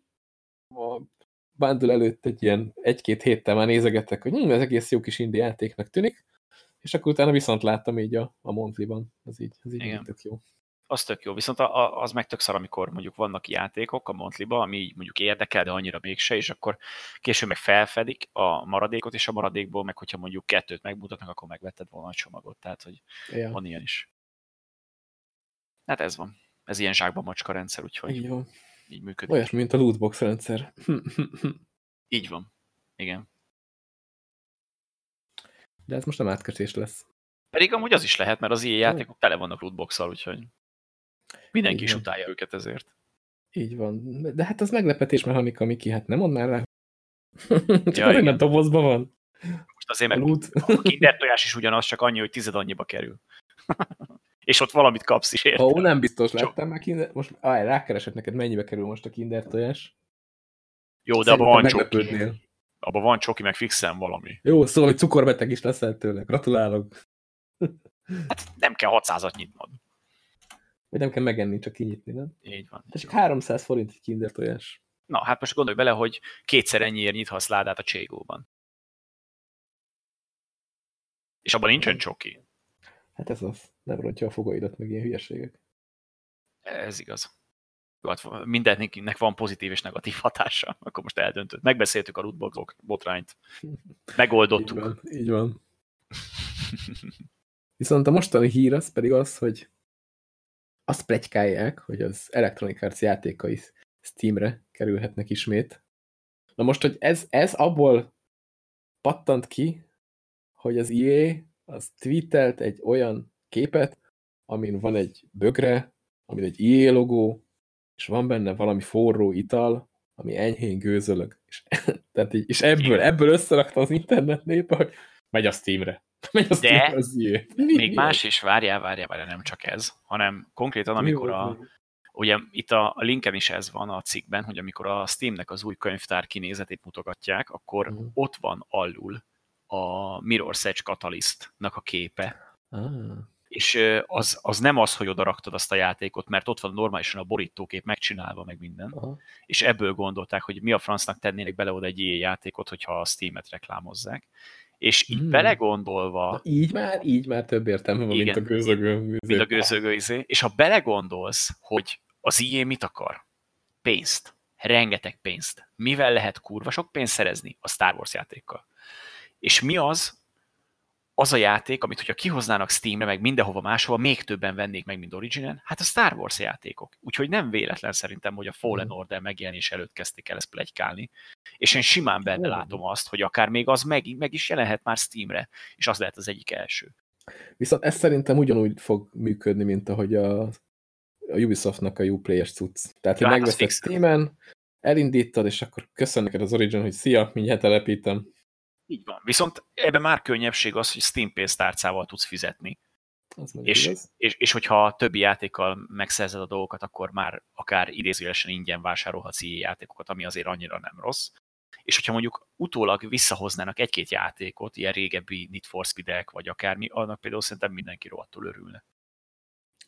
bundle előtt egy ilyen egy-két héttel már nézegettek, hogy hm, ez egész jó kis indie játéknak tűnik, És akkor utána viszont láttam így a, a Monthly-ban. Ez így, ez így Igen. tök jó. Az tök jó, viszont a, a, az meg tök szar, amikor mondjuk vannak játékok a Monthly-ba, ami mondjuk érdekel, de annyira mégse, és akkor később meg felfedik a maradékot, és a maradékból meg, hogyha mondjuk kettőt megmutatnak, akkor megvetted volna a csomagot, tehát hogy Ja. van ilyen is. Hát ez van. Ez ilyen zsákba macska rendszer, úgyhogy Így van. Így működik. Olyasmi, mint a lootbox rendszer. Így van. Igen. De ez most nem átkötés lesz. Pedig amúgy az is lehet, mert az ilyen játékok tele vannak lootbox úgyhogy mindenki is utálja őket ezért. Így van. De hát az meglepetés mechanika, Miki, hát nem mondd már rá. Csak Ja, a dobozban van. Most azért A meg loot. a kinder tojás is ugyanaz, csak annyi, hogy tized annyiba kerül. És ott valamit kapsz is, érted? Ó, nem biztos, láttam már kinder... Most áj, rákeresek neked, mennyibe kerül most a kinder tojás. Jó, de abban van csoki. Abban van csoki, meg fixen valami. Jó, szóval, hogy cukorbeteg is leszel tőle. Gratulálok. Hát nem kell 600-at nyitnod. Vagy nem kell megenni, csak kinyitni, nem? Így van. De csak 300 forint egy kinder tojás. Na, hát most gondolj bele, hogy kétszer ennyiért nyithatsz ládát a Cségóban. És abban nincsen csoki. Hát ez az. Nem rontja a fogaidat, meg ilyen hülyeségek. Ez igaz. Hát mindenkinek van pozitív és negatív hatása. Akkor most eldöntött. Megbeszéltük a lootbox botrányt. Így Megoldottuk. van. Így van. Viszont a mostani hír az pedig az, hogy azt plegykálják, hogy az Electronic Arts játékai Steamre kerülhetnek ismét. Na most, hogy ez, ez abból pattant ki, hogy az EA az tweetelt egy olyan képet, amin van egy bögre, amin egy EA logó, és van benne valami forró ital, ami enyhén gőzölög. És, tehát így, és ebből, ebből összerakta az internet népe, hogy megy a Steamre. Megy a Steamre az EA. Mi- Még mi más is, várjál, várjál, várjál, nem csak ez, hanem konkrétan, amikor a, ugye itt a, a linken is ez van a cikkben, hogy amikor a Steamnek az új könyvtár kinézetét mutogatják, akkor Mhm. ott van alul a Mirror's Edge Catalyst-nak a képe. Ah, És az, az nem az, hogy oda raktad azt a játékot, mert ott van normálisan a borítókép megcsinálva, meg minden. aha. És ebből gondolták, hogy mi a francnak tennének bele oda egy ilyen játékot, hogyha a Steam-et reklámozzák. És így Hmm. belegondolva, Na, így már, így már több értelme van, mint Igen. a gőzögő. mint a gőzögő izé, és ha belegondolsz, hogy az IE mit akar? Pénzt. Rengeteg pénzt. Mivel lehet kurva sok pénzt szerezni? A Star Wars játékkal. És mi az, az a játék, amit hogyha kihoznának Steamre, meg mindenhova máshova, még többen vennék meg, mint Originen, hát a Star Wars játékok. Úgyhogy nem véletlen szerintem, hogy a Fallen Mhm. Order megjelenés előtt kezdték el ezt plegykálni. És én simán benne Jó. látom azt, hogy akár még az meg, meg is jelenhet már Steamre, és az lehet az egyik első. Viszont ez szerintem ugyanúgy fog működni, mint ahogy a, a Ubisoftnak a Uplay-es cucc. Tehát, Ja, hogy hát megveszed. Steam-en, elindítod, és akkor köszön neked az Origin, hogy szia, mindjárt telepítem. Így van. Viszont ebben már könnyebbség az, hogy Steam pénztárcával tudsz fizetni. És, igaz. és, és hogyha a többi játékkal megszerzed a dolgokat, akkor már akár idézőjelesen ingyen vásárolhatsz ilyen játékokat, ami azért annyira nem rossz. És hogyha mondjuk utólag visszahoznának egy-két játékot, ilyen régebbi Need for Speed-ek, vagy akármi, annak például szerintem mindenki rohadtul örülne.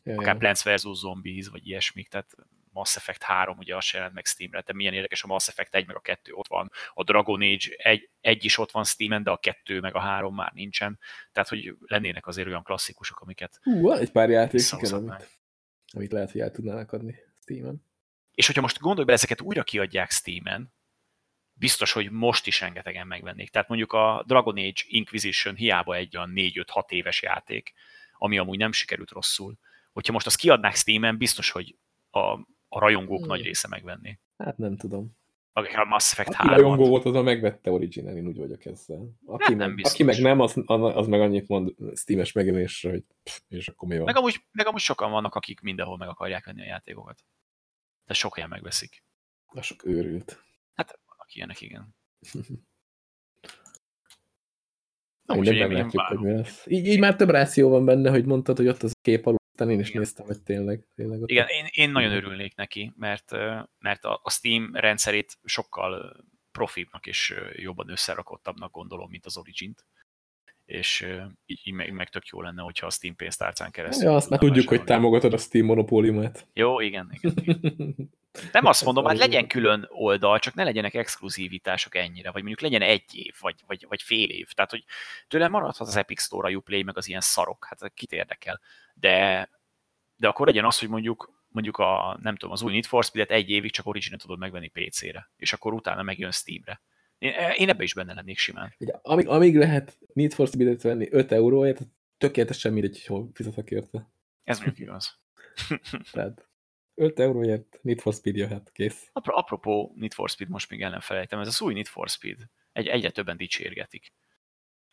Ja, Akár. Plants vs. Zombies, vagy ilyesmik, tehát Mass Effect 3 ugye az se jelent meg Steamre, de milyen érdekes, a Mass Effect 1 meg a 2 ott van, a Dragon Age 1, egy is ott van Steamen, de a 2 meg a 3 már nincsen, tehát hogy lennének azért olyan klasszikusok, amiket Hú, van egy pár játék, igen, amit, amit lehet, hogy el tudnának adni Steam-en. És hogyha most gondolj bele, ezeket újra kiadják Steam-en, biztos, hogy most is rengetegen megvennék. Tehát mondjuk a Dragon Age Inquisition hiába egy olyan 4-5-6 éves játék, ami amúgy nem sikerült rosszul. Hogyha most azt kiadnák Steam-en, biztos, hogy a, a rajongók Hmm. nagy része megvenné. Hát nem tudom. Akik a Mass Effect Aki rajongó 3 volt, az a megvette Origin-en, én úgy vagyok ezzel. Aki, Hát nem meg, biztos. aki meg nem, az, az meg annyit mond Steam-es megjelenésre, hogy pff, és akkor mi van. meg amúgy, meg amúgy sokan vannak, akik mindenhol meg akarják venni a játékokat. De sok helyen megveszik. A sok őrült. Hát vannak ilyenek, igen. Na, mindegy, én- én meglátjuk, hogy várom. mi lesz. Így, így már több ráció van benne, hogy mondtad, hogy ott az a kép alul, aztán én is Igen. néztem, hogy tényleg. tényleg ott Igen, én, én nagyon örülnék neki, mert, mert a, Steam rendszerét sokkal ö, profibbnak és jobban összerakottabbnak gondolom, mint az Origin-t. És így, meg, meg tök jó lenne, hogyha a Steam pénztárcán keresztül. Ja, azt már tudjuk, hogy támogatod a Steam monopóliumát. Jó, igen, igen. igen. Nem azt mondom, hát legyen külön oldal, csak ne legyenek exkluzívitások ennyire, vagy mondjuk legyen egy év, vagy, vagy, vagy fél év. Tehát, hogy tőle maradhat az Epic Store, a Uplay, meg az ilyen szarok, hát kit érdekel. De, de akkor legyen az, hogy mondjuk mondjuk a, nem tudom, az új Need for Speed-et egy évig csak origin tudod megvenni PC-re, és akkor utána megjön Steam-re. Én, én ebbe is benne lennék simán. Ugye, amíg, amíg lehet Need for Speed-et venni 5 euróért, tökéletesen mindegy, hogy hol fizetek érte. Ez mondjuk igaz. Tehát 5 euróért Need for Speed jöhet, kész. Apropó Need for Speed, most még el nem felejtem, ez az új Need for Speed. Egy, egyre többen dicsérgetik,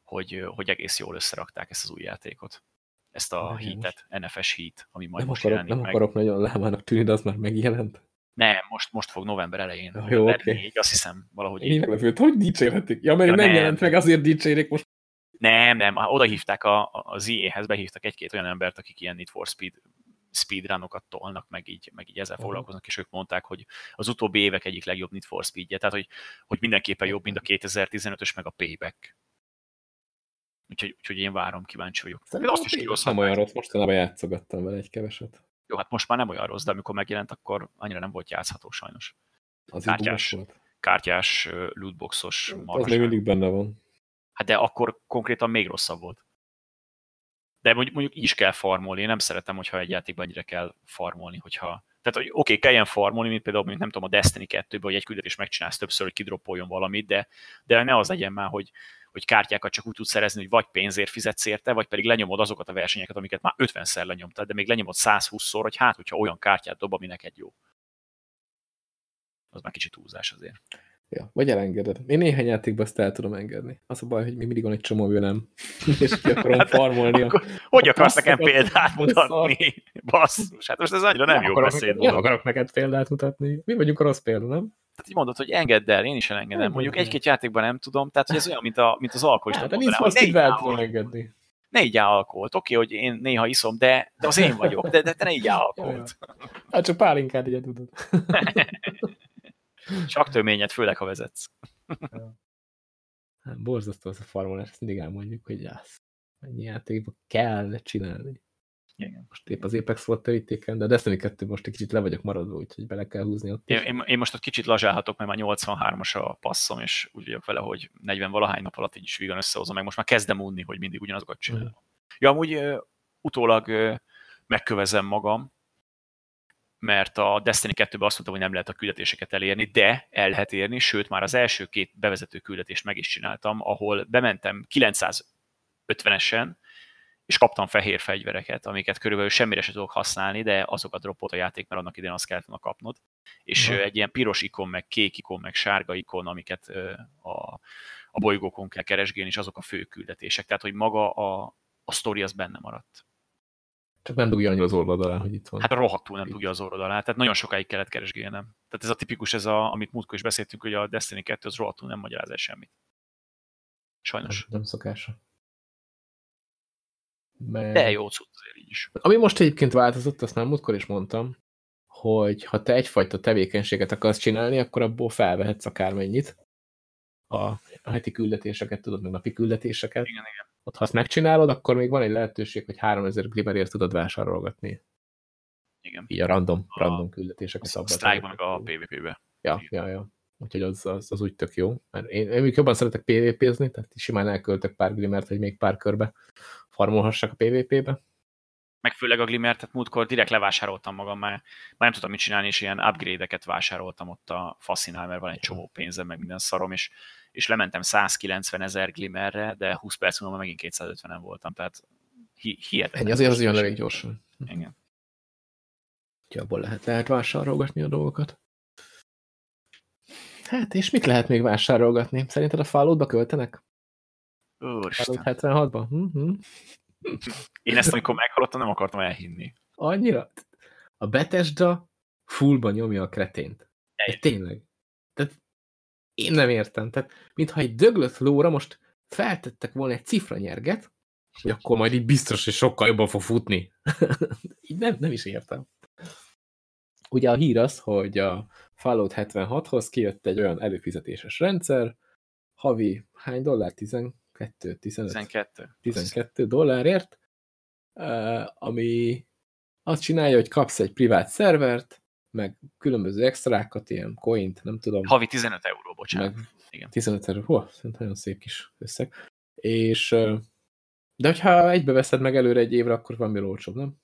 hogy, hogy egész jól összerakták ezt az új játékot. Ezt a hitet, NFS hit, ami majd nem most akarok, Nem meg. akarok nagyon lámának tűnni, de az már megjelent. Nem, most, most fog november elején. Ja, jó, oké. okay. Azt hiszem, valahogy Én meglepődtem, hogy dicsérhetik. Ja, mert Ja, nem, nem. jelent meg, azért dicsérik most. Nem, nem, oda hívták a, az IE-hez, behívtak egy-két olyan embert, akik ilyen Need for Speed speedrunokat tolnak, meg így, meg így ezzel Aha. foglalkoznak, és ők mondták, hogy az utóbbi évek egyik legjobb Need for Speedje, tehát hogy, hogy mindenképpen jobb, mint a 2015-ös, meg a Payback. Úgyhogy, úgyhogy én várom, kíváncsi vagyok. Szerintem azt is kihozhatnák. Nem olyan rossz, mostanában játszogattam vele egy keveset. Jó, hát most már nem olyan rossz, de amikor megjelent, akkor annyira nem volt játszható sajnos. Az Kártyás. volt. Kártyás, lootboxos Az még mindig benne van. Hát de akkor konkrétan még rosszabb volt. De mondjuk, mondjuk is kell farmolni. Én nem szeretem, hogyha egy játékban ennyire kell farmolni, hogyha... Tehát, hogy oké, okay, kelljen farmolni, mint például, mint nem tudom, a Destiny 2 hogy egy küldetést megcsinálsz többször, hogy kidroppoljon valamit, de, de ne az legyen már, hogy, hogy kártyákat csak úgy tudsz szerezni, hogy vagy pénzért fizetsz érte, vagy pedig lenyomod azokat a versenyeket, amiket már 50-szer lenyomtad, de még lenyomod 120-szor, hogy hát, hogyha olyan kártyát dob, ami neked jó. Az már kicsit túlzás azért. Ja, vagy elengeded. Én néhány játékban ezt el tudom engedni. Az a baj, hogy még mindig van egy csomó nem. És ki akarom farmolni. A... Akkor hogy akarsz Azt nekem példát mutatni? Basszus, hát most ez annyira nem, jó akarok, beszéd nem akarok neked példát mutatni. Mi vagyunk a rossz példa, nem? Tehát így mondod, hogy engedd el, én is elengedem. Nem Mondjuk egy-két játékban nem tudom, tehát hogy ez olyan, mint, a, mint az alkoholista. Hát, mondanám, ne így tudom engedni. Ne igyál alkoholt. Oké, hogy én néha iszom, de, de az én vagyok, de, de te ne igyál alkoholt. Hát csak pálinkát ugye tudod. Csak töményet, főleg ha vezetsz. Hát borzasztó az a farmolás, ezt mindig elmondjuk, hogy jász. Ennyi játékban kell csinálni. Igen. Most épp az Apex volt terítéken, de a Destiny 2 most egy kicsit le vagyok maradva, úgyhogy bele kell húzni ott. Én, én, én most ott kicsit lazsálhatok, mert már 83-as a passzom, és úgy vagyok vele, hogy 40 valahány nap alatt így is vígan összehozom, meg most már kezdem unni, hogy mindig ugyanazokat csinálom. Ja, amúgy ö, utólag ö, megkövezem magam, mert a Destiny 2-ben azt mondtam, hogy nem lehet a küldetéseket elérni, de el lehet érni, sőt már az első két bevezető küldetést meg is csináltam, ahol bementem 950-esen, és kaptam fehér fegyvereket, amiket körülbelül semmire se tudok használni, de azokat droppolt a játék, mert annak idején azt kellett volna kapnod. És ö, egy ilyen piros ikon, meg kék ikon, meg sárga ikon, amiket a, a bolygókon kell keresgélni, és azok a fő küldetések. Tehát, hogy maga a, a sztori az benne maradt. Csak nem dugja annyira az oldalán, hogy itt van. Hát rohadtul nem tudja az orrod alá, tehát nagyon sokáig kellett keresgélnem. Tehát ez a tipikus, ez a, amit múltkor is beszéltünk, hogy a Destiny 2 az rohadtul nem magyaráz el semmit. Sajnos. nem, nem szokása. Mert... De jó cucc azért így is. Ami most egyébként változott, azt már múltkor is mondtam, hogy ha te egyfajta tevékenységet akarsz csinálni, akkor abból felvehetsz akármennyit. A heti küldetéseket, tudod, meg napi küldetéseket. Igen, igen. Ott ha azt megcsinálod, akkor még van egy lehetőség, hogy 3000 glimmerért tudod vásárolgatni. igen. Így a random, A- random küldetéseket. A Strike-ban, meg tegyek. a PvP-be. Ja, ja, ja. Úgyhogy az, az, az úgy tök jó. Mert én, én jobban szeretek PvP-zni, tehát simán elköltök pár glimmert, hogy még pár körbe farmolhassak a PvP-be. Meg főleg a Glimmer, tehát múltkor direkt levásároltam magam, már, már nem tudtam mit csinálni, és ilyen upgrade-eket vásároltam ott a Faszinál, mert van egy csomó pénzem, meg minden szarom, és, és lementem 190 ezer Glimmerre, de 20 perc múlva megint 250-en voltam, tehát hi hihetetlen. Ennyi azért az jön elég gyorsan. Igen. Úgyhogy abból lehet, lehet vásárolgatni a dolgokat. Hát, és mit lehet még vásárolgatni? Szerinted a Falloutba költenek? Úristen. Fallout 76-ba? Hm -hm. Én ezt, amikor meghallottam, nem akartam elhinni. Annyira? A Bethesda fullba nyomja a kretént. De tényleg. Én nem értem. Tehát, mintha egy döglött lóra most feltettek volna egy cifra nyerget, hogy akkor majd így biztos, hogy sokkal jobban fog futni. így nem, nem is értem. Ugye a hír az, hogy a Fallout 76-hoz kijött egy olyan előfizetéses rendszer, havi hány dollár? 12, 15? 12. 12 dollárért, ami azt csinálja, hogy kapsz egy privát szervert, meg különböző extrákat, ilyen coint, nem tudom. Havi 15 euró, bocsánat. Meg Igen. 15 euró, hú, nagyon szép kis összeg. És, de hogyha egybe veszed meg előre egy évre, akkor van olcsóbb, nem?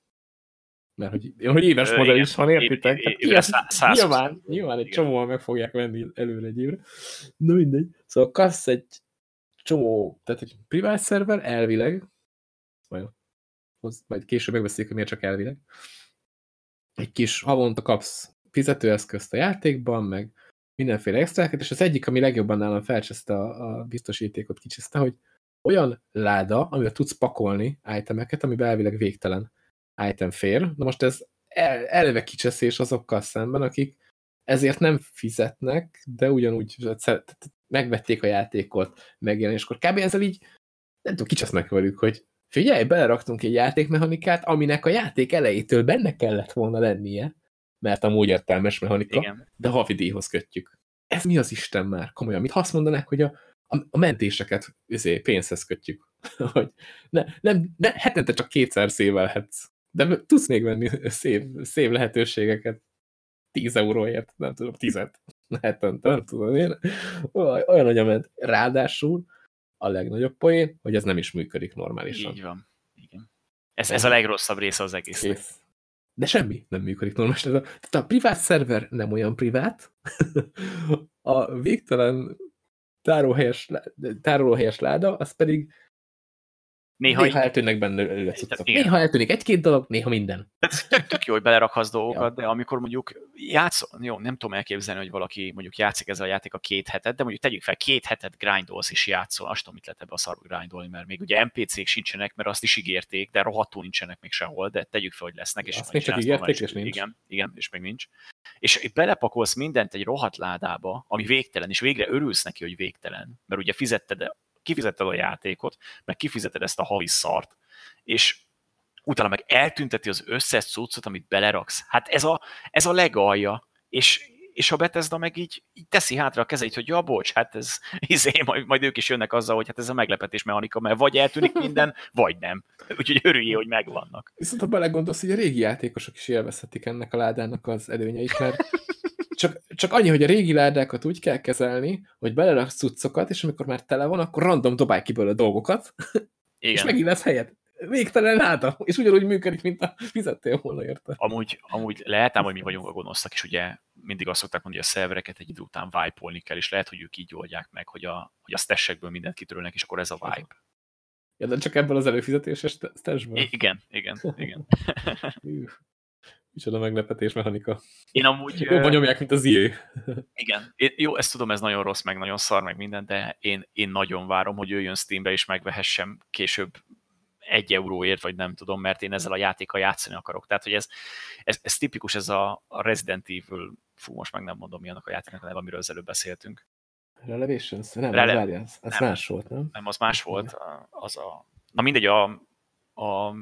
Mert hogy, hogy éves Ö, modell is van, értitek? Nyilván, nyilván egy csomóan meg fogják venni előre egy évre. Na mindegy. Szóval kassz egy csomó, tehát egy privát szerver elvileg, majd, majd később megbeszéljük, hogy miért csak elvileg, egy kis havonta kapsz fizetőeszközt a játékban, meg mindenféle extrákat, és az egyik, ami legjobban nálam felcseszte a, a biztosítékot, kicsiszte, hogy olyan láda, amivel tudsz pakolni itemeket, amiben elvileg végtelen item fér. Na most ez el, eleve kicseszés azokkal szemben, akik ezért nem fizetnek, de ugyanúgy megvették a játékot megjelenéskor. Kb. ezzel így nem tudom, kicsesznek velük, hogy figyelj, beleraktunk egy játékmechanikát, aminek a játék elejétől benne kellett volna lennie, mert amúgy értelmes mechanika, Igen. de havidíjhoz kötjük. Ez mi az Isten már? Komolyan, mit azt mondanak, hogy a, a, a mentéseket üzé, pénzhez kötjük? hogy ne, nem, ne, hetente csak kétszer szévelhetsz. De tudsz még venni szép, szép lehetőségeket 10 euróért, nem tudom, tizet hetente, nem tudom én. Olyan nagyon ment. Ráadásul a legnagyobb poén, hogy ez nem is működik normálisan. Így van. Igen. Ez, ez a legrosszabb része az egésznek. Kész. De semmi nem működik normálisan. Tehát a privát szerver nem olyan privát, a végtelen tárolóhelyes, tárolóhelyes láda, az pedig Néha, néha eltűnnek benne cuccok. Néha eltűnik egy-két dolog, néha minden. Ez tök, tök jó, hogy belerakhatsz dolgokat, ja. de amikor mondjuk játszol, jó, nem tudom elképzelni, hogy valaki mondjuk játszik ezzel a játék a két hetet, de mondjuk tegyük fel, két hetet grindolsz és játszol, azt tudom, mit lehet ebbe a szarba grindolni, mert még ugye NPC-k sincsenek, mert azt is ígérték, de rohadtul nincsenek még sehol, de tegyük fel, hogy lesznek. És azt még csak ígérték, és nincs. Igen, igen, és még nincs. És belepakolsz mindent egy rohadt ládába, ami végtelen, és végre örülsz neki, hogy végtelen, mert ugye fizetted kifizetted a játékot, meg kifizeted ezt a havi szart, és utána meg eltünteti az összes cuccot, amit beleraksz. Hát ez a, ez a legalja, és, és a Bethesda meg így, így teszi hátra a kezeit, hogy ja, bocs, hát ez, izé, majd, majd ők is jönnek azzal, hogy hát ez a meglepetés mechanika, mert vagy eltűnik minden, vagy nem. Úgyhogy örüljél, hogy megvannak. Viszont ha belegondolsz, hogy a régi játékosok is élvezhetik ennek a ládának az előnyeit, mert csak, csak annyi, hogy a régi ládákat úgy kell kezelni, hogy beleraksz cuccokat, és amikor már tele van, akkor random dobálj ki belőle dolgokat, Igen. és megint lesz helyet. Végtelen láda, és ugyanúgy működik, mint a fizettél volna érte. Amúgy, amúgy lehet ám, hogy mi vagyunk a gonoszak, és ugye mindig azt szokták mondani, hogy a szervereket egy idő után wipe kell, és lehet, hogy ők így oldják meg, hogy a, hogy a stassekből mindent kitörölnek, és akkor ez a wipe. Ja, de csak ebből az előfizetéses stashből? Igen, igen, igen. Micsoda meglepetés mechanika. Én amúgy... Jobban nyomják, mint az IE. Igen. Én, jó, ezt tudom, ez nagyon rossz, meg nagyon szar, meg minden, de én, én nagyon várom, hogy jöjjön Steambe és megvehessem később egy euróért, vagy nem tudom, mert én ezzel a játékkal játszani akarok. Tehát, hogy ez, ez, ez tipikus, ez a, a Resident Evil, fú, most meg nem mondom, mi annak a játéknak a neve, amiről az előbb beszéltünk. Relevations? Nem, Rele- az, ez, ez nem, más volt, nem? Nem, az más volt. Az a, na mindegy, a, a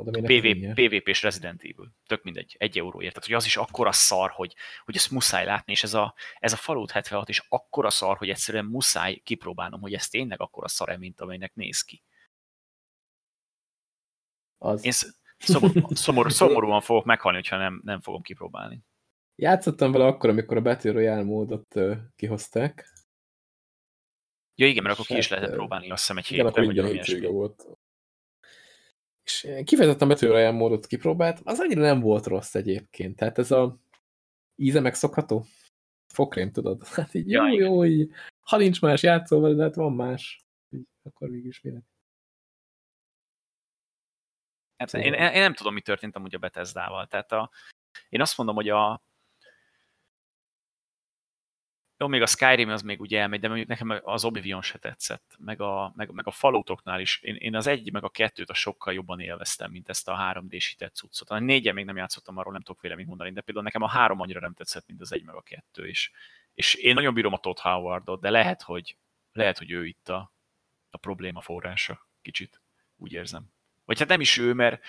PV, PvP-s Resident Evil. Tök mindegy, egy euróért. Tehát, hogy az is akkora szar, hogy, hogy ezt muszáj látni, és ez a, ez a Fallout 76 is akkora szar, hogy egyszerűen muszáj kipróbálnom, hogy ez tényleg akkora szar mint amelynek néz ki. Az. Én szomor, szomor, szomorúan fogok meghalni, hogyha nem, nem fogom kipróbálni. Játszottam vele akkor, amikor a Battle Royale módot kihozták. Ja igen, mert akkor ki is lehetett próbálni, azt hiszem egy hétben, vagy olyan volt és kifejezetten betűre módot kipróbált, az annyira nem volt rossz egyébként. Tehát ez a íze megszokható. Fokrém, tudod? Hát így jó, jó, így, ha nincs más játszóval, de hát van más. Így, akkor mégis minek. Hát én, én, nem tudom, mi történt amúgy a Bethesda-val. Tehát a, én azt mondom, hogy a, jó, még a Skyrim az még ugye elmegy, de mondjuk nekem az Oblivion se tetszett, meg a, meg, meg a falótoknál is. Én, én, az egy, meg a kettőt a sokkal jobban élveztem, mint ezt a 3D-sített cuccot. A négyen még nem játszottam, arról nem tudok véleményt mondani, de például nekem a három annyira nem tetszett, mint az egy, meg a kettő. És, és én nagyon bírom a Todd Howardot, de lehet, hogy, lehet, hogy ő itt a, a probléma forrása, kicsit, úgy érzem. Vagy hát nem is ő, mert,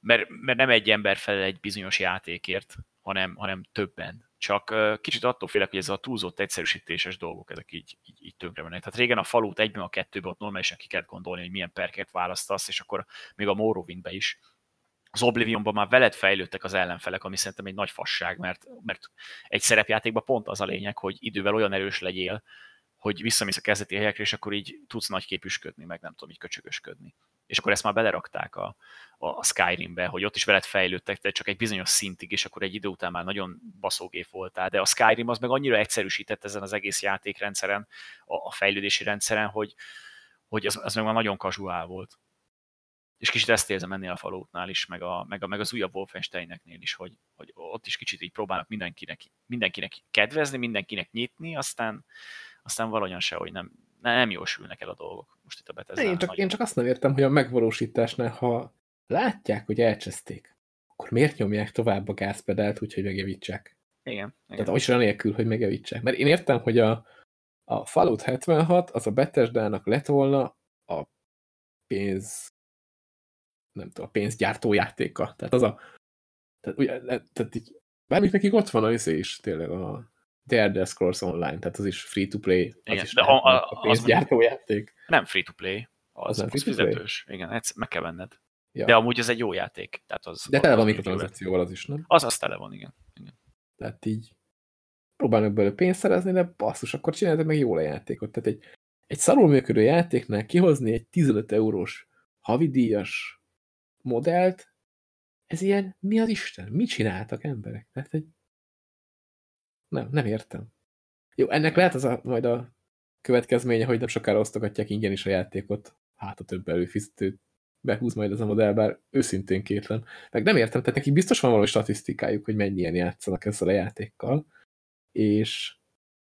mert, mert nem egy ember felel egy bizonyos játékért, hanem, hanem többen csak kicsit attól félek, hogy ez a túlzott egyszerűsítéses dolgok, ezek így, így, így tönkre mennek. Tehát régen a falut egyben, a kettőben ott normálisan ki kellett gondolni, hogy milyen perket választasz, és akkor még a Morrowindbe is az Oblivionban már veled fejlődtek az ellenfelek, ami szerintem egy nagy fasság, mert, mert egy szerepjátékban pont az a lényeg, hogy idővel olyan erős legyél, hogy visszamész a kezdeti helyekre, és akkor így tudsz nagy képüsködni, meg nem tudom, így köcsögösködni. És akkor ezt már belerakták a, a Skyrimbe, hogy ott is veled fejlődtek, de csak egy bizonyos szintig, és akkor egy idő után már nagyon baszógép voltál. De a Skyrim az meg annyira egyszerűsített ezen az egész játékrendszeren, a, a fejlődési rendszeren, hogy, hogy az, az meg már nagyon kazuál volt. És kicsit ezt érzem ennél a falótnál is, meg, a, meg, a, meg az újabb Wolfensteineknél is, hogy, hogy ott is kicsit így próbálnak mindenkinek, mindenkinek kedvezni, mindenkinek nyitni, aztán, aztán valahogyan se, hogy nem, nem jósülnek el a dolgok. Most itt a Bethesda én csak, én csak azt nem értem, hogy a megvalósításnál, ha látják, hogy elcseszték, akkor miért nyomják tovább a gázpedált úgy, hogy megjavítsák? Igen. igen. Tehát olyan nélkül, hogy megjavítsák. Mert én értem, hogy a, a Fallout 76 az a Bethesda-nak lett volna a pénz nem tudom, a pénzgyártó játéka. Tehát az a tehát, ugye, tehát így, bármik nekik ott van az is, tényleg a The Elder Scrolls Online, tehát az is free-to-play, az Igen, is de a, a, a pénzgyártó az játék. Nem free-to-play, az, Az nem az fizetős. Igen, egyszer meg kell venned. Ja. De amúgy ez egy jó játék. Tehát az, De tele van mikrotranszakcióval az is, nem? Az, az tele van, igen. igen. Tehát így próbálnak belőle pénzt szerezni, de basszus, akkor csináltak meg jól a játékot. Tehát egy, egy szarul működő játéknál kihozni egy 15 eurós havidíjas modellt, ez ilyen, mi az Isten? Mit csináltak emberek? Tehát egy... Nem, nem értem. Jó, ennek lehet az a, majd a következménye, hogy nem sokára osztogatják ingyen is a játékot. Hát a több előfizetőt behúz majd ez a modell, bár őszintén kétlen. Meg nem értem, tehát nekik biztos van valami statisztikájuk, hogy mennyien játszanak ezzel a játékkal, és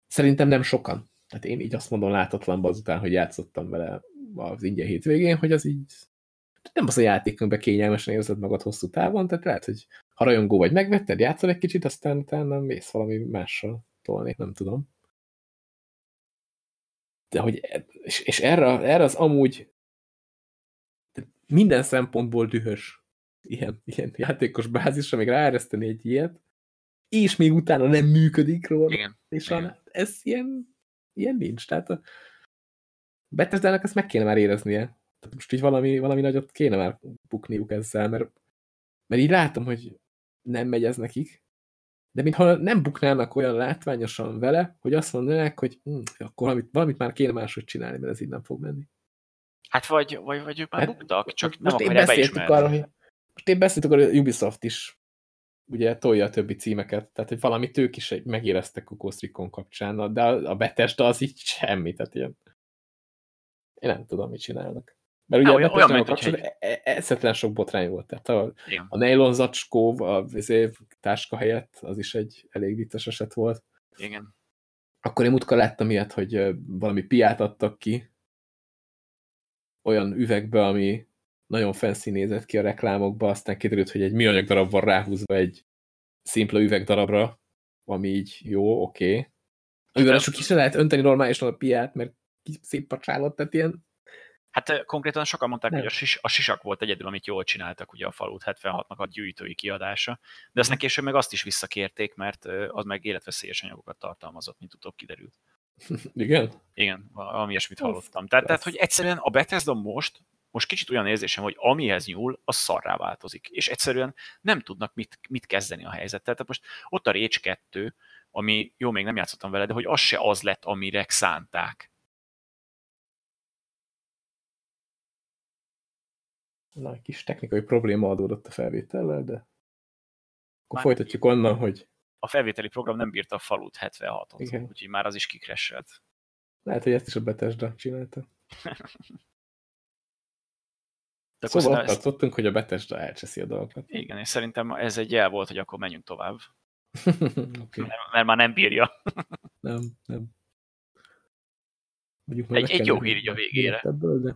szerintem nem sokan. Tehát én így azt mondom látatlanban azután, hogy játszottam vele az ingyen hétvégén, hogy az így nem az a játék, amiben kényelmesen érzed magad hosszú távon, tehát lehet, hogy ha rajongó vagy, megvetted, játszol egy kicsit, aztán utána mész valami mással tolni, nem tudom. De hogy, és, és erre, erre az amúgy minden szempontból dühös ilyen, ilyen játékos bázisra, még ráereszteni egy ilyet, és még utána nem működik róla. Igen. És igen. a, ez ilyen, ilyen nincs. Tehát a Bethesda-nak ezt meg kéne már éreznie. Tehát most így valami, valami nagyot kéne már bukniuk ezzel, mert, mert így látom, hogy nem megy ez nekik, de mintha nem buknának olyan látványosan vele, hogy azt mondanák, hogy hm, akkor valamit, valamit már kéne máshogy csinálni, mert ez így nem fog menni. Hát vagy, vagy, vagy ők már Hát, buktak, csak nem most én akarják beszéltük beismerni. arra, hogy most én beszéltük arra, hogy Ubisoft is ugye tolja a többi címeket, tehát hogy valamit ők is megéreztek a Ghost Recon kapcsán, de a a Bethesda az így semmi, tehát ilyen én nem tudom, mit csinálnak. Mert ugye a olyan- olyan, mint kapcsolatban e- e- eszetlen sok botrány volt, tehát a, Igen. a nylon zacskó, a izé, táska helyett, az is egy elég vicces eset volt. Igen. Akkor én múltkor láttam ilyet, hogy valami piát adtak ki olyan üvegbe, ami nagyon fancy nézett ki a reklámokba, aztán kiderült, hogy egy műanyag darab van ráhúzva egy szimpla üvegdarabra, ami így jó, oké. Okay. Amivel is lehet önteni normálisan a piát, mert szép pacsálott, tehát ilyen Hát konkrétan sokan mondták, Nem. hogy a, sis, a sisak volt egyedül, amit jól csináltak, ugye a Fallout 76-nak a gyűjtői kiadása, de aztán később meg azt is visszakérték, mert az meg életveszélyes anyagokat tartalmazott, mint utóbb kiderült. igen. Igen, valami ilyesmit hallottam. Tehát, tehát, hogy egyszerűen a Bethesda most, most kicsit olyan érzésem, hogy amihez nyúl, az szarrá változik. És egyszerűen nem tudnak mit, mit kezdeni a helyzettel. Tehát most ott a Rage 2, ami, jó, még nem játszottam vele, de hogy az se az lett, amire szánták. Na, egy kis technikai probléma adódott a felvétellel, de akkor Már- folytatjuk onnan, hogy A felvételi program nem bírta a Fallout 76-ot, Igen. úgyhogy már az is kikresselt. lehet, hogy ezt is a Bethesda csinálta. De Szóval szerintem ott ezt, hogy a Bethesda elcseszi a dolgokat. igen, és szerintem ez egy jel volt, hogy akkor menjünk tovább, okay. mert, mert már nem bírja. Nem, nem. Mondjuk Egy- egy jó hír így a végére. Ebből, de...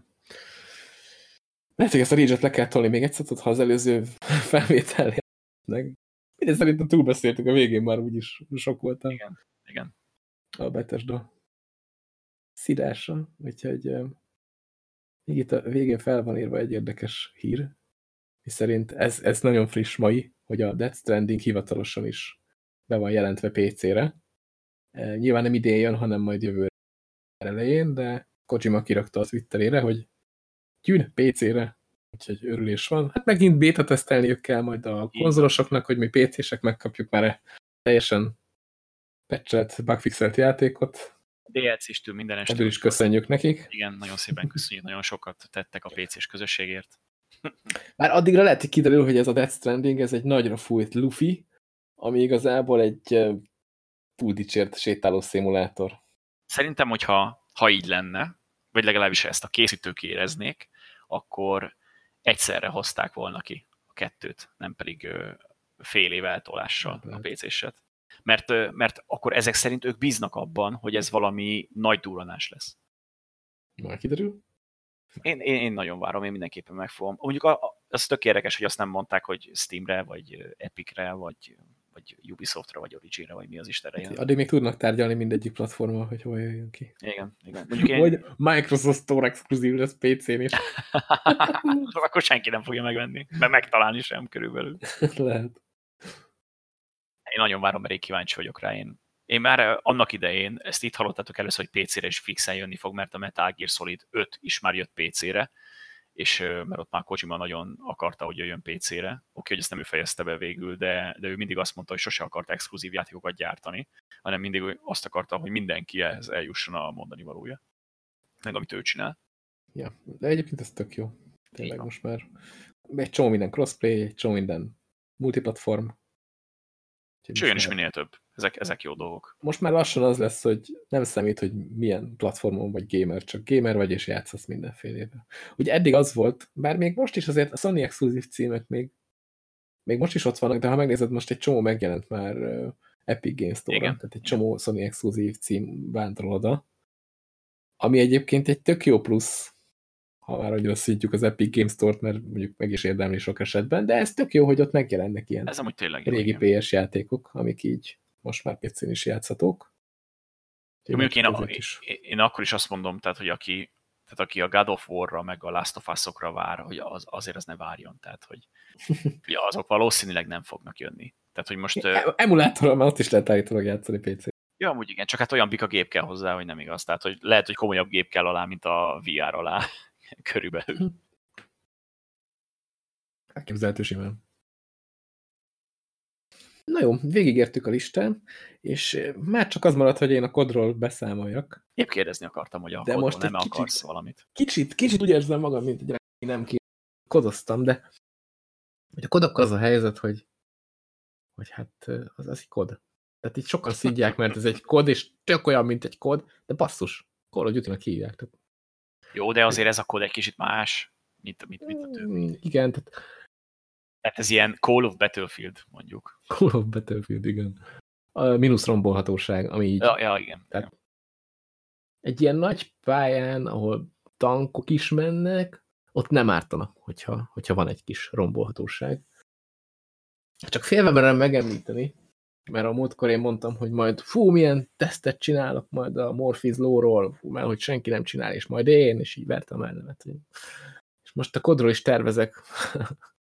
Lehet, hogy ezt a rage le kell tolni még egyszer, tudod, ha az előző felvétel meg. Mindegy, szerintem túlbeszéltük a végén már úgyis sok voltam Igen, igen. a Bethesda szidása, úgyhogy még itt a végén fel van írva egy érdekes hír, szerint ez, ez nagyon friss mai, hogy a Death Stranding hivatalosan is be van jelentve PC-re. Nyilván nem idén jön, hanem majd jövő elején, de Kojima kirakta a Twitterére, hogy jön PC-re, úgyhogy örülés van. Hát megint beta tesztelniük kell majd a konzolosoknak, hogy mi PC-sek megkapjuk már teljesen patchet, bugfixelt játékot. DLC-stől minden este. Ebből is köszönjük nekik. Igen, nagyon szépen köszönjük, nagyon sokat tettek a PC-s közösségért. Már addigra lehet, hogy kiderül, hogy ez a Death Stranding, ez egy nagyra fújt Luffy, ami igazából egy túl dicsért sétáló szimulátor. Szerintem, hogyha ha így lenne, vagy legalábbis ezt a készítők éreznék, akkor egyszerre hozták volna ki a kettőt, nem pedig fél év eltolással a PC-set. Mert, mert akkor ezek szerint ők bíznak abban, hogy ez valami nagy duranás lesz. Már kiderül? Én, én, én nagyon várom, én mindenképpen megfogom. Mondjuk a, a, az tök érdekes, hogy azt nem mondták, hogy Steamre, vagy Epicre, vagy, vagy Ubisoftra, vagy Originre, vagy mi az Istenre jön. Addig még tudnak tárgyalni mindegyik platformon, hogy hol jöjjön ki. Igen, igen. Mondjuk én... Vagy Microsoft Store exkluzív lesz PC-n is. Akkor senki nem fogja megvenni, mert megtalálni sem körülbelül. Lehet. Én nagyon várom, mert én kíváncsi vagyok rá. Én én már annak idején, ezt itt hallottátok először, hogy PC-re is fixen jönni fog, mert a Metal Gear Solid 5 is már jött PC-re, és mert ott már Kojima nagyon akarta, hogy jöjjön PC-re. Oké, hogy ezt nem ő fejezte be végül, de, de ő mindig azt mondta, hogy sose akart exkluzív játékokat gyártani, hanem mindig azt akarta, hogy mindenki ehhez eljusson a mondani valója. Meg amit ő csinál. Ja, de egyébként ez tök jó. Tényleg most már egy csomó minden crossplay, egy csomó minden multiplatform. Sőjön is minél több. Ezek, ezek jó dolgok. Most már lassan az lesz, hogy nem számít, hogy milyen platformon vagy gamer, csak gamer vagy és játszasz mindenfélével. Ugye eddig az volt, bár még most is azért a Sony exkluzív címek még, még most is ott vannak, de ha megnézed, most egy csomó megjelent már Epic Games Store-ra, tehát egy csomó Sony exkluzív cím vándorol oda, ami egyébként egy tök jó plusz, ha már annyira szintjük az Epic Games Store-t, mert mondjuk meg is érdemli sok esetben, de ez tök jó, hogy ott megjelennek ilyen ez amúgy tényleg régi igen. PS játékok, amik így most már PC-n is játszhatók. Mondjuk én, a, is. én akkor is azt mondom, tehát, hogy aki, tehát aki a God of War-ra, meg a Last of Us-okra vár, hogy az, azért az ne várjon, tehát, hogy ja, azok valószínűleg nem fognak jönni. Tehát, hogy most... Emulátorral már ott is lehet állítólag játszani PC. Ja, amúgy igen, csak hát olyan bika gép kell hozzá, hogy nem igaz. Tehát, hogy lehet, hogy komolyabb gép kell alá, mint a VR alá, körülbelül. Elképzelhető simán. Na jó, végigértük a listán, és már csak az maradt, hogy én a kodról beszámoljak. Épp kérdezni akartam, hogy a de most nem kicsit, akarsz valamit. Kicsit, kicsit úgy érzem magam, mint egy nem kodoztam, de hogy a kodokkal az a helyzet, hogy, hogy hát az, az egy kod. Tehát itt sokan szidják, mert ez egy kod, és tök olyan, mint egy kod, de basszus, Call of Duty-nak hívják. Tehát... Jó, de azért ez a kod egy kicsit más, mint, mint, mint a többi. Igen, tehát tehát ez ilyen Call of Battlefield, mondjuk. Call of Battlefield, igen. A mínusz rombolhatóság, ami így... Ja, ja igen. Tehát egy ilyen nagy pályán, ahol tankok is mennek, ott nem ártana, hogyha, hogyha van egy kis rombolhatóság. Csak félve merem megemlíteni, mert a múltkor én mondtam, hogy majd fú, milyen tesztet csinálok majd a Morpheus lóról, fú, mert hogy senki nem csinál, és majd én, és így vertem ellenet. És most a kodról is tervezek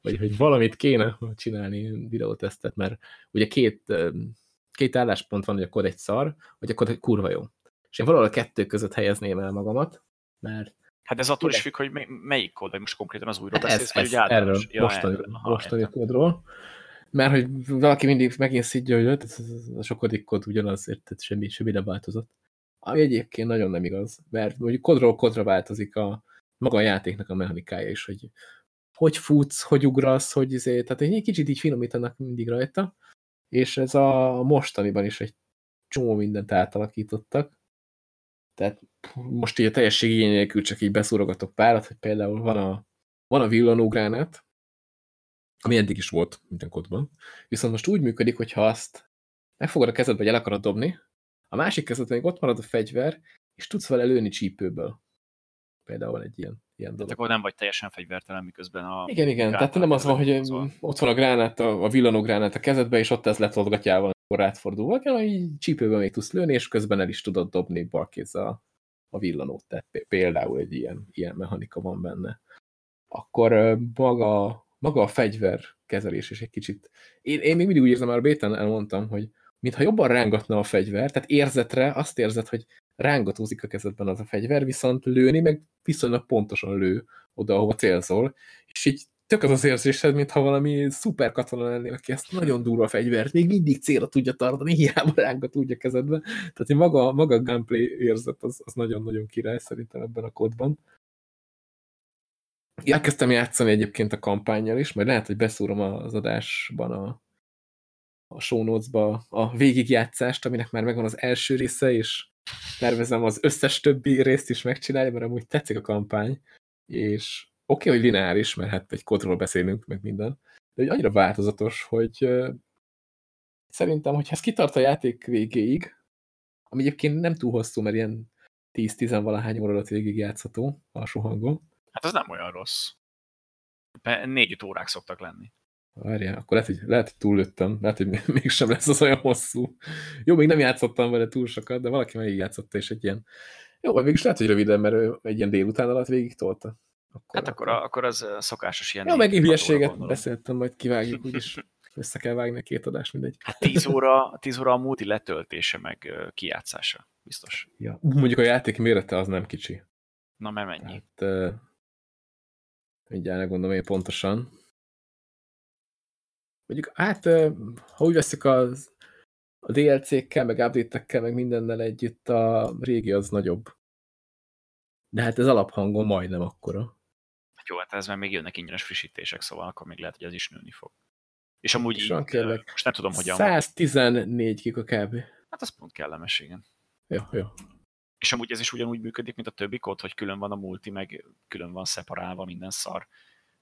hogy, hogy valamit kéne csinálni videótesztet, mert ugye két, két álláspont van, hogy a kod egy szar, vagy a kod egy kurva jó. És én valahol a kettő között helyezném el magamat, mert Hát ez attól is függ, hogy melyik kód, vagy most konkrétan az újra hát beszélsz, ez, ez, erről, ja, mostani, erről. Aha, mostani kódról. Mert hogy valaki mindig megint szidja, hogy ez, ez, a sokadik kód ugyanaz, tehát semmi, semmi nem változott. Ami egyébként nagyon nem igaz, mert mondjuk kodról kodra változik a maga a játéknak a mechanikája is, hogy hogy futsz, hogy ugrasz, hogy izé, tehát egy kicsit így finomítanak mindig rajta, és ez a mostaniban is egy csomó mindent átalakítottak. Tehát most így a teljesség igény nélkül csak így beszúrogatok párat, hogy például van a, van a villanógránát, ami eddig is volt minden kodban, viszont most úgy működik, hogy ha azt megfogod a kezedbe, vagy el akarod dobni, a másik kezedben még ott marad a fegyver, és tudsz vele lőni csípőből. Például egy ilyen ilyen dolog. akkor nem vagy teljesen fegyvertelen, miközben a... Igen, igen, tehát nem az van, hogy szóval... ott van a gránát, a, villanó gránát a kezedbe, és ott ez letolgatjával, akkor átfordul valaki, hanem így csípőben még tudsz lőni, és közben el is tudod dobni balkézzel a, a villanót. Tehát például egy ilyen, ilyen mechanika van benne. Akkor maga, maga a fegyver kezelés is egy kicsit... Én, én még mindig úgy érzem, már a béten elmondtam, hogy mintha jobban rángatna a fegyver, tehát érzetre azt érzed, hogy rángatózik a kezedben az a fegyver, viszont lőni meg viszonylag pontosan lő oda, ahova célzol, és így tök az az érzésed, mintha valami szuper katona lennél, aki ezt nagyon durva fegyvert még mindig célra tudja tartani, hiába ránka tudja kezedbe. Tehát maga, maga a gameplay érzet az, nagyon-nagyon király szerintem ebben a kódban. Elkezdtem játszani egyébként a kampányjal is, majd lehet, hogy beszúrom az adásban a, a show notes-ba a végigjátszást, aminek már megvan az első része, és tervezem az összes többi részt is megcsinálni, mert amúgy tetszik a kampány, és oké, okay, hogy lineáris, mert hát egy kodról beszélünk, meg minden, de hogy annyira változatos, hogy uh, szerintem, hogyha ez kitart a játék végéig, ami egyébként nem túl hosszú, mert ilyen 10-10 valahány óra alatt végig játszható alsó hangon. Hát az nem olyan rossz. Négy órák szoktak lenni. Várjál, akkor lehet, hogy, lehet, hogy túllőttem, lehet, hogy mégsem lesz az olyan hosszú. Jó, még nem játszottam vele túl sokat, de valaki már játszotta, és egy ilyen... Jó, vagy mégis lehet, hogy röviden, mert ő egy ilyen délután alatt végig tolta. Akkor, hát akkor, akkor, akkor az szokásos ilyen... Jó, megint hülyeséget beszéltem, majd kivágjuk, úgyis össze kell vágni két adást, mindegy. Hát 10 óra, 10 óra a multi letöltése, meg kijátszása, biztos. Ja, mondjuk a játék mérete az nem kicsi. Na, mert mennyi? Hát, mindjárt gondolom én pontosan. Mondjuk, hát, ha úgy veszik az, a DLC-kkel, meg update meg mindennel együtt, a régi az nagyobb. De hát ez alaphangon majdnem akkora. Hát jó, hát ez már még jönnek ingyenes frissítések, szóval akkor még lehet, hogy ez is nőni fog. És amúgy így, kérlek. most nem tudom, hogy a... 114 giga kb. Hát az pont kellemes, igen. Jó, jó. És amúgy ez is ugyanúgy működik, mint a többi kód, hogy külön van a multi, meg külön van szeparálva minden szar.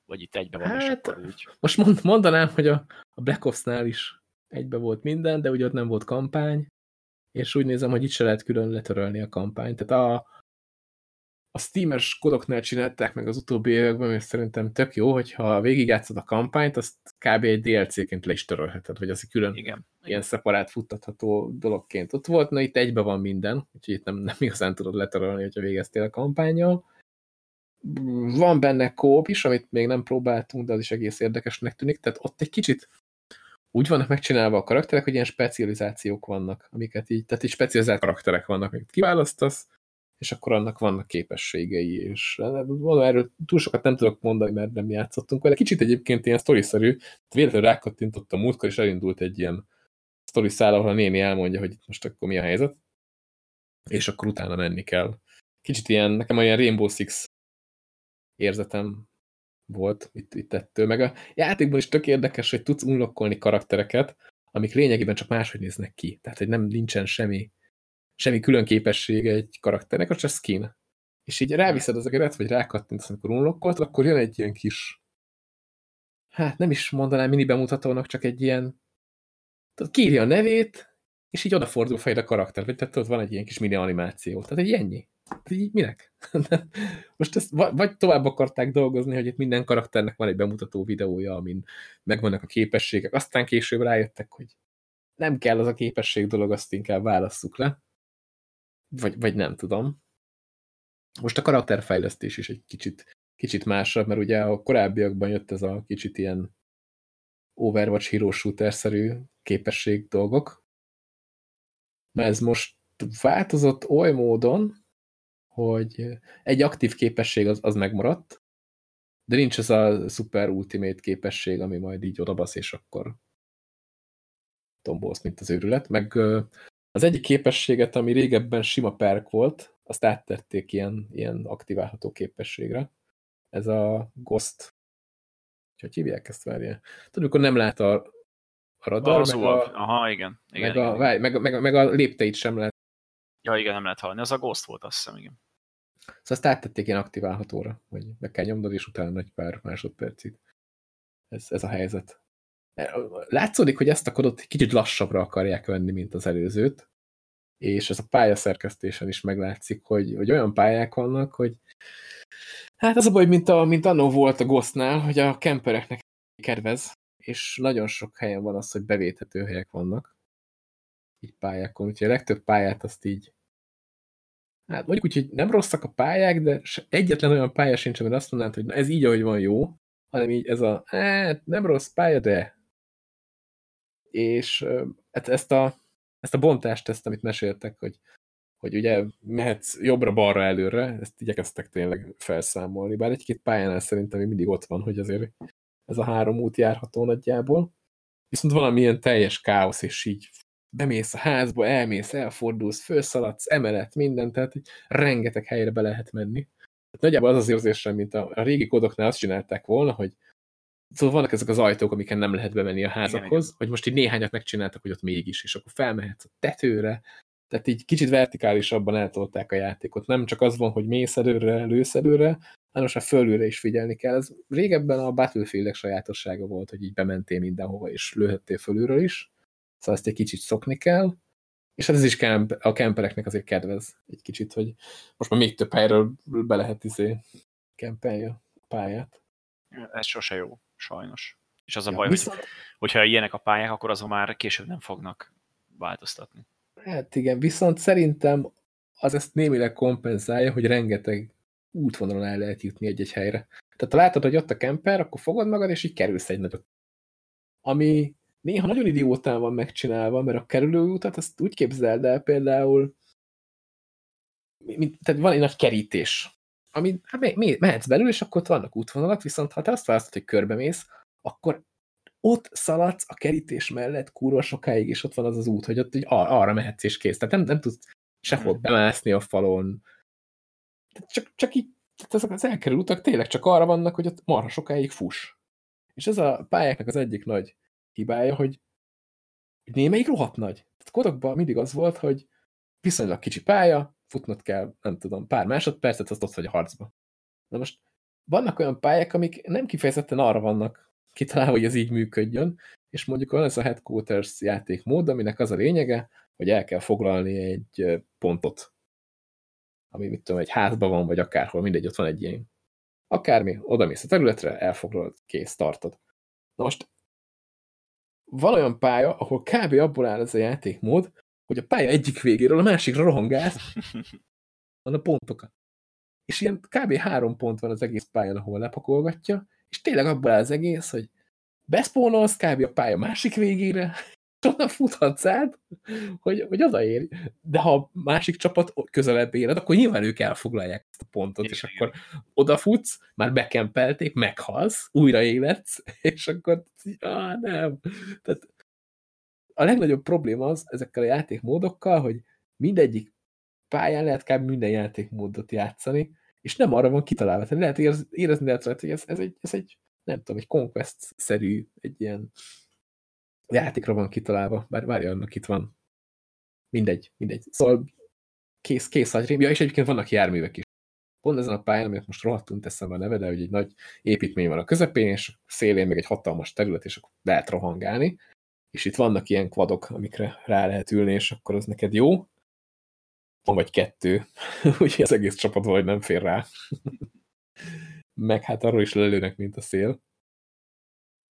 Vagy itt egybe van, hát, és akkor úgy. Most mond, mondanám, hogy a, a Black Ops-nál is egybe volt minden, de ugye ott nem volt kampány, és úgy nézem, hogy itt se lehet külön letörölni a kampányt. Tehát a, a Steam-es kodoknál csinálták meg az utóbbi években, és szerintem tök jó, hogyha végigjátszod a kampányt, azt kb. egy DLC-ként le is törölheted, vagy az egy külön Igen. ilyen szeparát futtatható dologként ott volt, na itt egybe van minden, úgyhogy itt nem, nem igazán tudod letörölni, hogyha végeztél a kampányjal van benne kóp is, amit még nem próbáltunk, de az is egész érdekesnek tűnik, tehát ott egy kicsit úgy vannak megcsinálva a karakterek, hogy ilyen specializációk vannak, amiket így, tehát így specializált karakterek vannak, amiket kiválasztasz, és akkor annak vannak képességei, és mondom, erről túl sokat nem tudok mondani, mert nem játszottunk vele. Kicsit egyébként ilyen sztoriszerű, véletlenül rákattintott a múltkor, és elindult egy ilyen sztori szál, ahol a néni elmondja, hogy most akkor mi a helyzet, és akkor utána menni kell. Kicsit ilyen, nekem olyan Rainbow Six érzetem volt itt, itt ettől. Meg a játékban is tök érdekes, hogy tudsz unlokkolni karaktereket, amik lényegében csak máshogy néznek ki. Tehát, hogy nem nincsen semmi, semmi külön képessége egy karakternek, csak skin. És így ráviszed az egeret, vagy rákattintasz, amikor unlokkolt, akkor jön egy ilyen kis hát nem is mondanám mini bemutatónak, csak egy ilyen tudod, kírja a nevét, és így odafordul fejed a karakter, vagy tehát ott van egy ilyen kis mini animáció. Tehát egy ennyi így minek? Most ezt vagy tovább akarták dolgozni, hogy itt minden karakternek van egy bemutató videója, amin megvannak a képességek, aztán később rájöttek, hogy nem kell az a képesség dolog, azt inkább válasszuk le. Vagy, vagy nem tudom. Most a karakterfejlesztés is egy kicsit, kicsit másabb, mert ugye a korábbiakban jött ez a kicsit ilyen Overwatch hero shooter-szerű képesség dolgok. Na ez most változott oly módon, hogy egy aktív képesség az, az megmaradt, de nincs ez a super ultimate képesség, ami majd így odabasz, és akkor tombolsz, mint az őrület. Meg az egyik képességet, ami régebben sima perk volt, azt áttették ilyen, ilyen aktiválható képességre. Ez a Ghost. Hogy hívják ezt, várja? Tudod, amikor nem lát a, a radar, meg a, Aha, igen. igen, meg, igen, a, igen. Meg, meg, meg a lépteit sem lehet. Ja, igen, nem lehet hallani. Az a Ghost volt, azt hiszem, igen. Szóval azt áttették ilyen aktiválhatóra, hogy meg kell nyomnod, és utána egy pár másodpercig. Ez, ez a helyzet. Látszódik, hogy ezt a kodot kicsit lassabbra akarják venni, mint az előzőt, és ez a pályaszerkesztésen is meglátszik, hogy, hogy olyan pályák vannak, hogy hát az a baj, mint, a, mint annó volt a Ghostnál, hogy a kempereknek kedvez, és nagyon sok helyen van az, hogy bevéthető helyek vannak így pályákon, úgyhogy a legtöbb pályát azt így hát mondjuk úgy, hogy nem rosszak a pályák, de egyetlen olyan pálya sincs, amit azt mondanád, hogy na ez így, ahogy van jó, hanem így ez a, hát nem rossz pálya, de és hát ezt a, ezt a bontást, ezt, amit meséltek, hogy hogy ugye mehetsz jobbra-balra előre, ezt igyekeztek tényleg felszámolni, bár egy-két pályánál szerintem mindig ott van, hogy azért ez a három út járható nagyjából. Viszont valamilyen teljes káosz, és így bemész a házba, elmész, elfordulsz, felszaladsz, emelet, minden, tehát rengeteg helyre be lehet menni. Hát nagyjából az az érzésem, mint a, a régi kódoknál azt csinálták volna, hogy szóval vannak ezek az ajtók, amiken nem lehet bemenni a házakhoz, igen, hogy most így néhányat megcsináltak, hogy ott mégis, és akkor felmehetsz a tetőre, tehát így kicsit vertikálisabban eltolták a játékot. Nem csak az van, hogy mész előre, lősz előre, hanem most már fölülre is figyelni kell. Ez régebben a battlefield sajátossága volt, hogy így bementél mindenhova, és lőhettél fölülről is. Szóval ezt egy kicsit szokni kell. És hát ez is a kempereknek azért kedvez egy kicsit, hogy most már még több helyről be lehet izé kempelni a pályát. Ez sose jó, sajnos. És az a ja, baj, viszont... hogy hogyha ilyenek a pályák, akkor azon már később nem fognak változtatni. Hát igen, viszont szerintem az ezt némileg kompenzálja, hogy rengeteg útvonalon el lehet jutni egy-egy helyre. Tehát ha látod, hogy ott a kemper, akkor fogod magad, és így kerülsz egy nagyot. Ami néha nagyon idiótán van megcsinálva, mert a kerülőutat azt úgy képzeld el például, mint, tehát van egy nagy kerítés, ami, hát mehetsz belül, és akkor ott vannak útvonalak, viszont ha te azt választod, hogy körbemész, akkor ott szaladsz a kerítés mellett kurva sokáig, és ott van az az út, hogy ott hogy ar arra mehetsz és kész. Tehát nem, nem tudsz sehol hmm. bemászni a falon. Tehát csak, csak így, tehát ezek az elkerül utak tényleg csak arra vannak, hogy ott marha sokáig fuss. És ez a pályáknak az egyik nagy hibája, hogy némelyik rohadt nagy. Tehát kodokban mindig az volt, hogy viszonylag kicsi pálya, futnod kell, nem tudom, pár másodpercet, azt ott vagy a harcba. Na most vannak olyan pályák, amik nem kifejezetten arra vannak kitalálva, hogy ez így működjön, és mondjuk van ez a Headquarters játékmód, aminek az a lényege, hogy el kell foglalni egy pontot, ami mit tudom, egy házban van, vagy akárhol, mindegy, ott van egy ilyen. Akármi, oda mész a területre, elfoglalod, kész, tartod. Na most van olyan pálya, ahol kb. abból áll ez a játékmód, hogy a pálya egyik végéről a másikra rohangálsz, van a pontokat. És ilyen kb. három pont van az egész pályán, ahol lepakolgatja, és tényleg abból áll az egész, hogy beszpónolsz kb. a pálya másik végére, és onnan futhatsz át, hogy, hogy odaérj. De ha a másik csapat közelebb éred, akkor nyilván ők elfoglalják ezt a pontot, és igen. akkor odafutsz, már bekempelték, meghalsz, újra életsz, és akkor ah, nem. Tehát a legnagyobb probléma az ezekkel a játékmódokkal, hogy mindegyik pályán lehet kb. minden játékmódot játszani, és nem arra van kitalálva. Tehát lehet érez, érezni lehet hogy ez, ez, egy, ez egy, nem tudom, egy Conquest-szerű, egy ilyen játékra van kitalálva, bár várja, annak itt van. Mindegy, mindegy. Szóval kész, kész agyrém. Ja, és egyébként vannak járművek is. Pont ezen a pályán, amit most rohadtunk teszem a neve, de hogy egy nagy építmény van a közepén, és szélén még egy hatalmas terület, és akkor lehet rohangálni. És itt vannak ilyen kvadok, amikre rá lehet ülni, és akkor az neked jó van vagy kettő, úgyhogy az egész csapat vagy nem fér rá. Meg hát arról is lelőnek, mint a szél.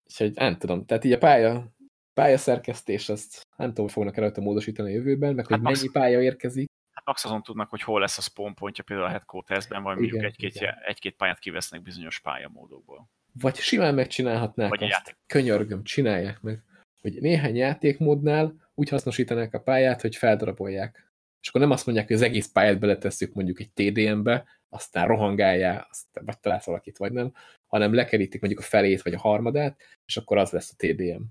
Úgyhogy nem tudom, tehát így a pálya, pályaszerkesztés, azt nem tudom, hogy fognak rajta módosítani a jövőben, meg hát hogy max, mennyi pálya érkezik. Hát max azon tudnak, hogy hol lesz a spawn pontja, például a headquartersben, vagy mondjuk egy-két egy pályát kivesznek bizonyos pályamódokból. Vagy simán megcsinálhatnák vagy azt, könyörgöm, csinálják meg, hogy néhány játékmódnál úgy hasznosítanák a pályát, hogy feldarabolják. És akkor nem azt mondják, hogy az egész pályát beletesszük mondjuk egy TDM-be, aztán rohangálja, aztán vagy találsz valakit, vagy nem, hanem lekerítik mondjuk a felét, vagy a harmadát, és akkor az lesz a TDM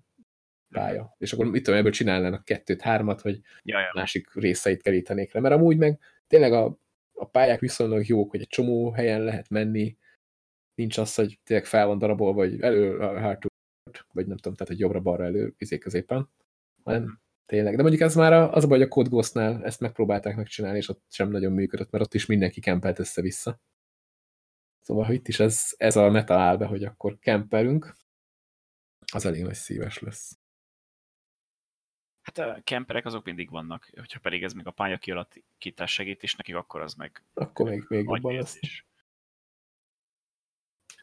pálya. És akkor mit tudom, ebből csinálnának kettőt, hármat, hogy ja, ja. másik részeit kerítenék le. Mert amúgy meg tényleg a, a pályák viszonylag jók, hogy egy csomó helyen lehet menni, nincs az, hogy tényleg fel van darabolva, vagy elő, hátul, vagy nem tudom, tehát hogy jobbra-balra elő, izé középen, hanem Tényleg. De mondjuk ez már az a baj, hogy a Code Ghost-nál ezt megpróbálták megcsinálni, és ott sem nagyon működött, mert ott is mindenki kempelt össze-vissza. Szóval, itt is ez, ez a meta áll be, hogy akkor kempelünk, az elég nagy szíves lesz. Hát a kemperek azok mindig vannak, hogyha pedig ez még a pálya kialakítás segít is nekik, akkor az meg... Akkor még, még jobban lesz. Is.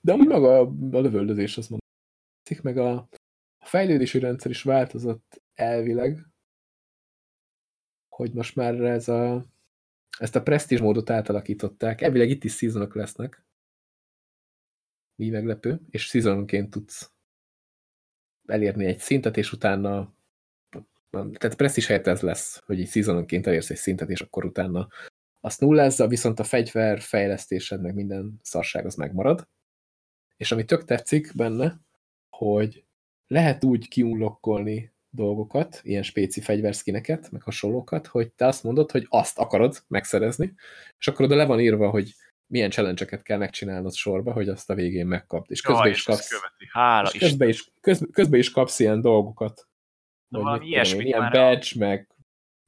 De amúgy maga a, a lövöldözés, azt mondom, meg a, fejlődési rendszer is változott elvileg, hogy most már ez a, ezt a Prestige módot átalakították. Elvileg itt is szezonok lesznek. Mi meglepő. És szezononként tudsz elérni egy szintet, és utána tehát presztis helyett ez lesz, hogy így szezononként elérsz egy szintet, és akkor utána azt nullázza, viszont a fegyver fejlesztésed, meg minden szarság az megmarad. És ami tök tetszik benne, hogy lehet úgy kiunlokkolni dolgokat, ilyen spéci fegyverszkineket, meg hasonlókat, hogy te azt mondod, hogy azt akarod megszerezni, és akkor oda le van írva, hogy milyen challenge kell megcsinálnod sorba, hogy azt a végén megkapd. És közben Jaj, is kapsz, Hála és közben, is, közben, közben is kapsz ilyen dolgokat. Na, valami ilyesmit ilyen badge, a... meg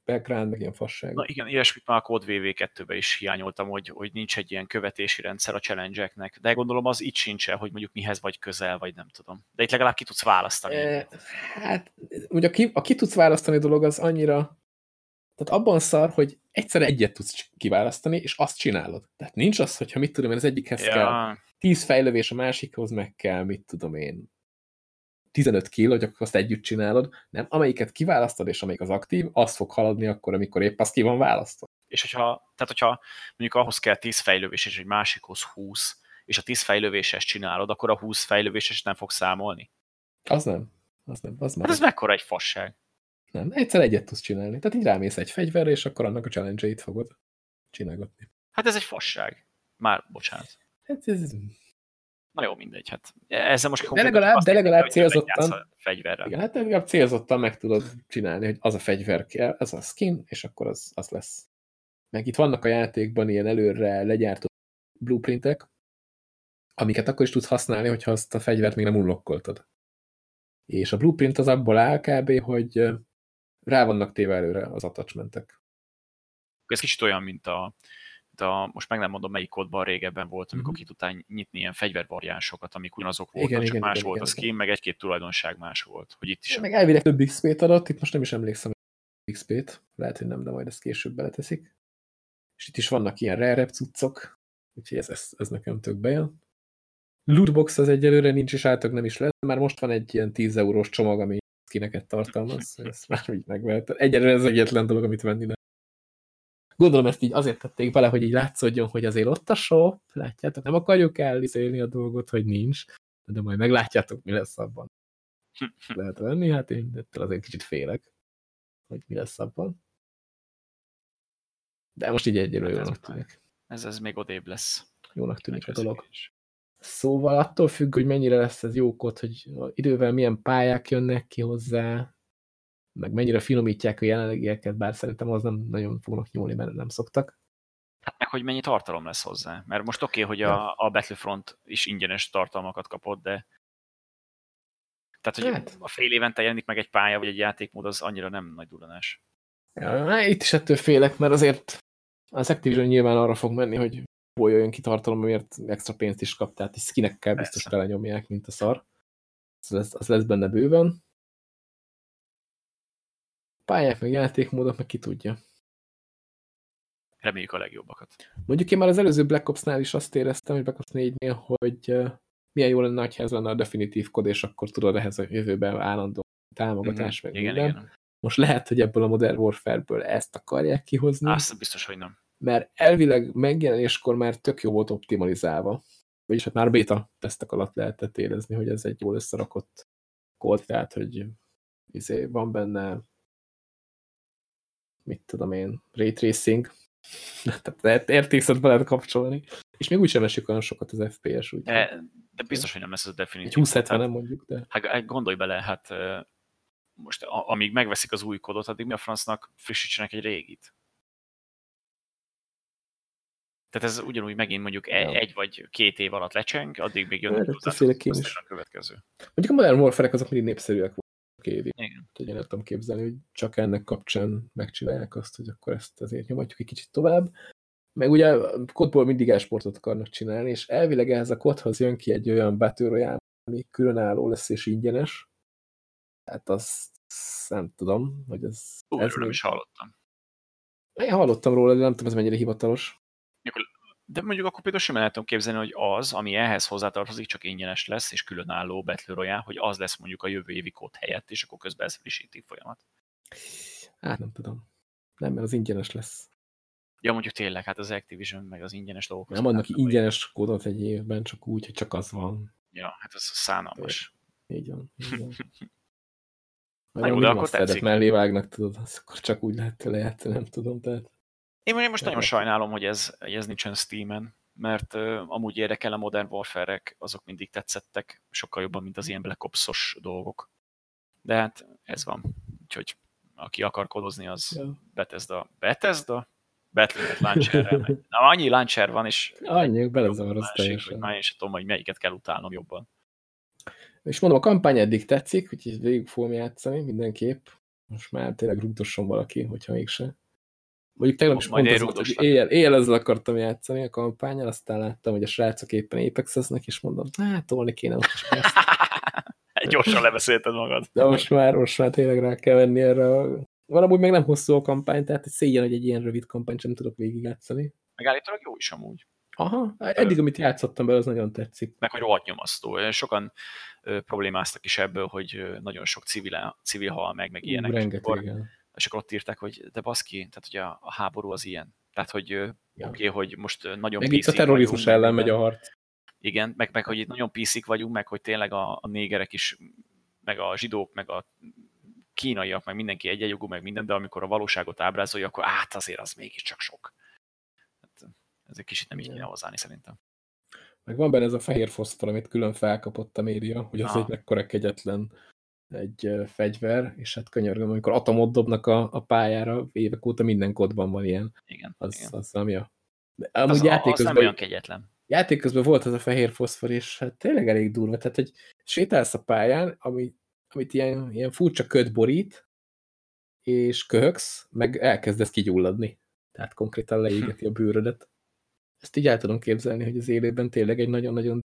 background, meg ilyen fasság. Na igen, ilyesmit már a Code VV2-be is hiányoltam, hogy, hogy nincs egy ilyen követési rendszer a challenge de gondolom az itt sincs hogy mondjuk mihez vagy közel, vagy nem tudom. De itt legalább ki tudsz választani. E, hát, ugye a ki, a ki tudsz választani dolog az annyira, tehát abban szar, hogy egyszer egyet tudsz kiválasztani, és azt csinálod. Tehát nincs az, hogyha mit tudom én, az egyikhez ja. kell tíz fejlövés, a másikhoz meg kell, mit tudom én, 15 kill, hogy akkor azt együtt csinálod, nem, amelyiket kiválasztod, és amelyik az aktív, az fog haladni akkor, amikor épp az ki van választva. És hogyha, tehát hogyha mondjuk ahhoz kell 10 fejlővés, és egy másikhoz 20, és a 10 fejlővéses csinálod, akkor a 20 fejlővéses nem fog számolni? Az nem. Az nem. Az hát ez mekkora egy fasság? Nem, egyszer egyet tudsz csinálni. Tehát így rámész egy fegyverre, és akkor annak a challenge-eit fogod csinálgatni. Hát ez egy fasság. Már, bocsánat. Hát ez, Na jó, mindegy. Hát ezzel most de legalább, de legalább célzottan, fegyverrel. Igen, hát legalább célzottan meg tudod csinálni, hogy az a fegyver kell, az a skin, és akkor az, az lesz. Meg itt vannak a játékban ilyen előre legyártott blueprintek, amiket akkor is tudsz használni, hogyha azt a fegyvert még nem unlokkoltad. És a blueprint az abból áll kb., hogy rá vannak téve előre az attachmentek. Ez kicsit olyan, mint a, a, most meg nem mondom, melyik kódban régebben volt, amikor uh-huh. ki tudtál nyitni ilyen fegyvervariánsokat, amik ugyanazok voltak, igen, csak igen, más igen, volt igen, a skin, igen. meg egy-két tulajdonság más volt. Hogy itt is. Meg elvileg több XP-t adott, itt most nem is emlékszem XP-t, lehet, hogy nem, de majd ezt később beleteszik. És itt is vannak ilyen rare cuccok, úgyhogy ez, ez, ez nekem tök bejön. Lootbox az egyelőre nincs, és általában nem is lesz. Már most van egy ilyen 10 eurós csomag, ami skineket tartalmaz, ezt már így megvehet. Egyelőre ez egyetlen dolog, amit venni nem. Gondolom ezt így azért tették bele, hogy így látszódjon, hogy azért ott a shop, látjátok, nem akarjuk elliszélni a dolgot, hogy nincs, de majd meglátjátok, mi lesz abban. Lehet venni, hát én ettől azért kicsit félek, hogy mi lesz abban. De most így egyelőre hát jónak tűnik. Ez, ez még odébb lesz. Jónak tűnik a dolog. Szóval attól függ, hogy mennyire lesz ez jó kód, hogy idővel milyen pályák jönnek ki hozzá, meg mennyire finomítják a jelenlegieket, bár szerintem az nem nagyon fognak nyúlni, mert nem szoktak. Hát meg, hogy mennyi tartalom lesz hozzá. Mert most oké, okay, hogy a, a Battlefront is ingyenes tartalmakat kapott, de tehát, hogy hát. a fél évente jelenik meg egy pálya, vagy egy játékmód, az annyira nem nagy duranás. Ja, hát itt is ettől félek, mert azért az Activision nyilván arra fog menni, hogy jöjjön ki tartalom, miért extra pénzt is kap, tehát is skinekkel biztos telenyomják, mint a szar. Az lesz, az lesz benne bőven pályák, meg játékmódok, meg ki tudja. Reméljük a legjobbakat. Mondjuk én már az előző Black Ops-nál is azt éreztem, hogy Black Ops 4-nél, hogy milyen jó lenne, ha ez lenne a definitív kod, és akkor tudod ehhez a jövőben állandó támogatás, mm -hmm. meg igen, minden. Igen. Most lehet, hogy ebből a Modern Warfare-ből ezt akarják kihozni. Azt biztos, hogy nem. Mert elvileg megjelenéskor már tök jó volt optimalizálva. Vagyis hát már beta tesztek alatt lehetett érezni, hogy ez egy jól összerakott kód, tehát hogy izé, van benne mit tudom én, ray tracing, tehát RTX-et be lehet kapcsolni, és még úgysem esik olyan sokat az FPS, úgy. De, de biztos, hogy nem lesz ez a definitív. 2070 nem mondjuk, de... Hát, hát gondolj bele, hát most amíg megveszik az új kodot, addig mi a francnak frissítsenek egy régit? Tehát ez ugyanúgy megint mondjuk ja. egy vagy két év alatt lecseng, addig még jön a következő. Mondjuk a Modern Warfare-ek azok mindig népszerűek évi. Igen. Úgyhogy én tudom képzelni, hogy csak ennek kapcsán megcsinálják azt, hogy akkor ezt azért nyomatjuk egy kicsit tovább. Meg ugye kodból mindig esportot akarnak csinálni, és elvileg ehhez a kodhoz jön ki egy olyan Battle ami különálló lesz és ingyenes. Hát azt nem tudom, hogy ez... Ú, ez nem is hallottam. Én hallottam róla, de nem tudom, ez mennyire hivatalos. De mondjuk akkor például sem el tudom képzelni, hogy az, ami ehhez hozzátartozik, csak ingyenes lesz, és különálló Battle Royale, hogy az lesz mondjuk a jövő évi kód helyett, és akkor közben ez frissíti folyamat. Hát nem tudom. Nem, mert az ingyenes lesz. Ja, mondjuk tényleg, hát az Activision meg az ingyenes dolgok. Nem adnak ingyenes kódot egy évben, csak úgy, hogy csak az van. Ja, hát ez szánalmas. Így van. Így van. Na jó, de akkor tetszik. mellé vágnak, tudod, az akkor csak úgy lehet tőle játszani, nem tudom, tehát... Én, én most nagyon sajnálom, hogy ez, hogy ez nincsen Steam-en, mert uh, amúgy érdekel a Modern warfare azok mindig tetszettek, sokkal jobban, mint az ilyen Black Ops-os dolgok. De hát ez van. Úgyhogy aki akar kodozni, az ja. Bethesda. Bethesda? Battle.net launcherrel. Na, annyi launcher van, és... Annyi, belezavar az teljesen. Már én sem tudom, hogy melyiket kell utálnom jobban. És mondom, a kampány eddig tetszik, úgyhogy végig fogom játszani mindenképp. Most már tényleg rúgdosson valaki, hogyha mégse. Mondjuk tegnap is hogy éjjel, éjjel ezzel akartam játszani a kampányal, aztán láttam, hogy a srácok éppen apexeznek, és mondom, hát tolni kéne most ezt. Gyorsan lebeszélted magad. De most már, most már tényleg rá kell venni erre. Van amúgy meg nem hosszú a kampány, tehát szégyen, hogy egy ilyen rövid kampányt sem tudok végigjátszani. Megállítólag jó is amúgy. Aha, eddig, amit játszottam be, az nagyon tetszik. Meg, hogy rohadt nyomasztó. Sokan ö, problémáztak is ebből, hogy nagyon sok civil, civil hal meg, meg ilyenek. Rengeteg, és akkor ott írták, hogy de baszki, tehát ugye a, a háború az ilyen. Tehát, hogy ja. oké, okay, hogy most nagyon meg itt a terrorizmus ellen megy a harc. Igen, meg, meg hogy itt nagyon piszik vagyunk, meg hogy tényleg a, a négerek is, meg a zsidók, meg a kínaiak, meg mindenki egyenjogú, meg minden, de amikor a valóságot ábrázolja, akkor át azért az mégiscsak sok. Hát, ez egy kicsit nem így kéne hozzáni szerintem. Meg van benne ez a fehér foszfor, amit külön felkapott a média, hogy az ah. egy mekkora kegyetlen egy fegyver, és hát könyörgöm, amikor atomot dobnak a, a pályára, évek óta minden kodban van ilyen. Igen. Az, igen. az ami a... De amúgy az, játék az nem olyan kegyetlen. Játék közben volt az a fehér foszfor, és hát tényleg elég durva. Tehát, hogy sétálsz a pályán, ami, amit ilyen, ilyen furcsa köd borít, és köhögsz, meg elkezdesz kigyulladni. Tehát konkrétan leégeti a bőrödet. Ezt így el tudom képzelni, hogy az élőben tényleg egy nagyon-nagyon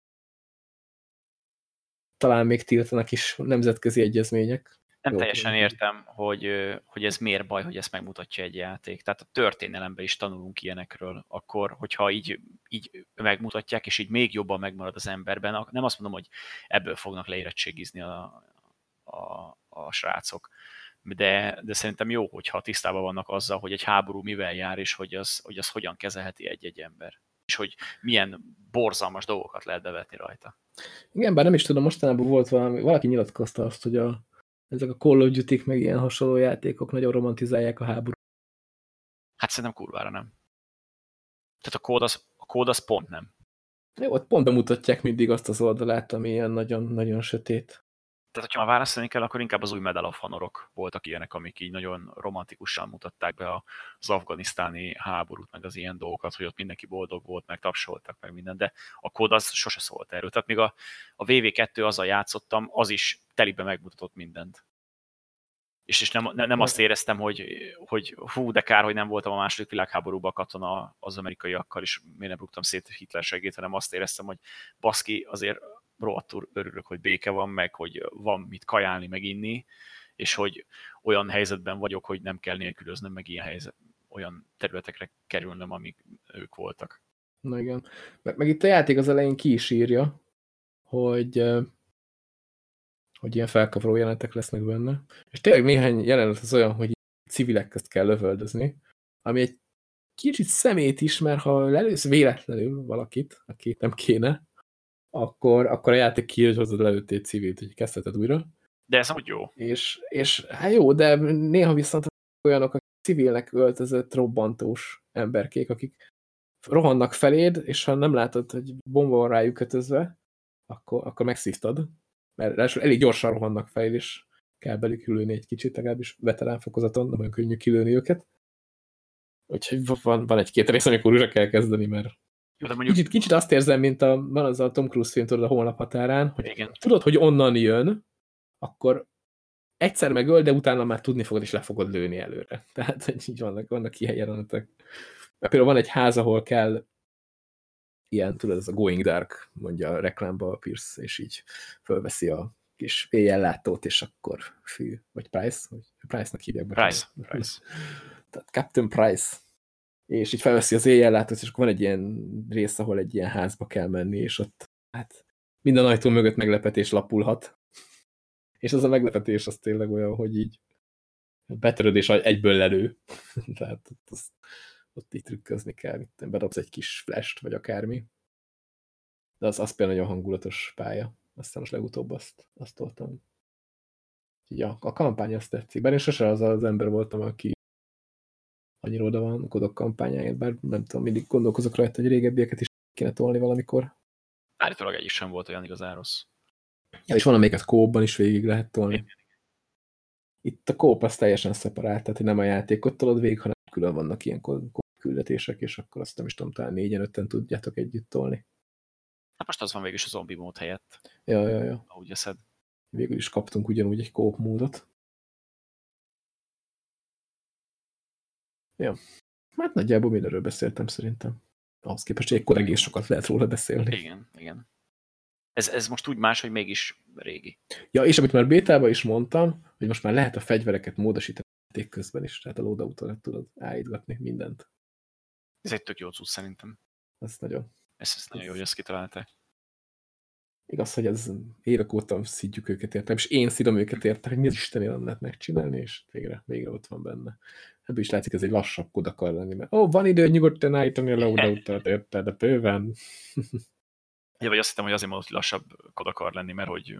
talán még tiltanak is nemzetközi egyezmények. Nem Jó, teljesen értem, hogy, hogy ez miért baj, hogy ezt megmutatja egy játék. Tehát a történelemben is tanulunk ilyenekről, akkor, hogyha így, így megmutatják, és így még jobban megmarad az emberben, nem azt mondom, hogy ebből fognak leérettségizni a, a, a srácok, de, de szerintem jó, hogyha tisztában vannak azzal, hogy egy háború mivel jár, és hogy az, hogy az hogyan kezelheti egy-egy ember és hogy milyen borzalmas dolgokat lehet bevetni rajta. Igen, bár nem is tudom, mostanában volt valami, valaki nyilatkozta azt, hogy a, ezek a Call of duty meg ilyen hasonló játékok nagyon romantizálják a háborút. Hát szerintem kurvára nem. Tehát a kód az, a kód az pont nem. Jó, ott pont bemutatják mindig azt az oldalát, ami ilyen nagyon-nagyon sötét tehát, hogyha már választani kell, akkor inkább az új Medal of Honorok voltak ilyenek, amik így nagyon romantikusan mutatták be az afganisztáni háborút, meg az ilyen dolgokat, hogy ott mindenki boldog volt, meg tapsoltak, meg minden, de a kód az sose szólt erről. Tehát még a, a VV2 azzal játszottam, az is telibe megmutatott mindent. És, és nem, nem azt éreztem, hogy, hogy hú, de kár, hogy nem voltam a második világháborúban katona az amerikaiakkal, és miért nem rúgtam szét Hitler segít, hanem azt éreztem, hogy baszki, azért rohadtul örülök, hogy béke van, meg hogy van mit kajálni, meg inni, és hogy olyan helyzetben vagyok, hogy nem kell nélkülöznöm, meg ilyen helyzet, olyan területekre kerülnöm, amik ők voltak. Na igen. Meg, meg itt a játék az elején ki is írja, hogy, hogy ilyen felkavaró jelenetek lesznek benne. És tényleg néhány jelenet az olyan, hogy civilek közt kell lövöldözni, ami egy kicsit szemét is, mert ha lelősz véletlenül valakit, aki nem kéne, akkor, akkor a játék kiír, hogy lelőtt egy civilt, hogy kezdheted újra. De ez úgy jó. És, és hát jó, de néha viszont olyanok, akik civilnek öltözött robbantós emberkék, akik rohannak feléd, és ha nem látod, hogy bomba van rájuk kötözve, akkor, akkor megszívtad. Mert elég gyorsan rohannak feléd, és kell belük ülni egy kicsit, legalábbis veterán fokozaton, nem olyan könnyű kilőni őket. Úgyhogy van, van egy-két rész, amikor újra kell kezdeni, mert jó, de mondjuk... kicsit, kicsit azt érzem, mint a, van az a Tom Cruise film, tudod, a holnap határán, hogy Igen. tudod, hogy onnan jön, akkor egyszer megöl, de utána már tudni fogod, és le fogod lőni előre. Tehát, hogy így vannak, vannak ilyen jelenetek. Például van egy ház, ahol kell ilyen, tudod, ez a Going Dark, mondja a reklámba a Pierce, és így fölveszi a kis éjjellátót, és akkor fű, vagy Price, vagy Price-nak hívják. Price. Price. Tehát Captain Price és így felveszi az éjjellátót, és akkor van egy ilyen rész, ahol egy ilyen házba kell menni, és ott hát minden ajtó mögött meglepetés lapulhat. És az a meglepetés az tényleg olyan, hogy így betöröd egyből lelő. Tehát ott, az, ott így trükközni kell, bedobsz egy kis flash vagy akármi. De az, az például nagyon hangulatos pálya. Aztán most legutóbb azt, azt toltam. Ja, a kampány azt tetszik. Bár én sose az az ember voltam, aki annyira oda van kodok kampányáért, bár nem tudom, mindig gondolkozok rajta, hogy régebbieket is kéne tolni valamikor. Állítólag egy is sem volt olyan igazán rossz. Ja, és valamelyiket kóban is végig lehet tolni. Itt a kóp az teljesen szeparált, tehát nem a játékot tolod végig, hanem külön vannak ilyen küldetések, és akkor azt nem is tudom, talán négyen, ötten tudjátok együtt tolni. Hát most az van végül is a zombi mód helyett. Ja, ja, ja. Ahogy eszed. Végül is kaptunk ugyanúgy egy kóp módot. Ja. Hát nagyjából mindenről beszéltem szerintem. Ahhoz képest, hogy ekkor egész sokat lehet róla beszélni. Igen, igen. Ez, ez most úgy más, hogy mégis régi. Ja, és amit már bétában is mondtam, hogy most már lehet a fegyvereket módosítani közben is, tehát a loadout tudod állítgatni mindent. Ez egy tök jó cucc szerintem. Ez nagyon. Ez, ez nagyon jó, hogy ezt kitalálták. Igaz, hogy ez évek óta szidjuk őket értem, és én szidom őket értem, hogy mi az Isten nem lehet megcsinálni, és végre, végre ott van benne. Ebből is látszik, ez egy lassabb kod akar lenni, mert ó, oh, van idő nyugodtan állítani a loadoutot, érted, de bőven. ja, vagy azt hittem, hogy azért mondott, hogy lassabb kod akar lenni, mert hogy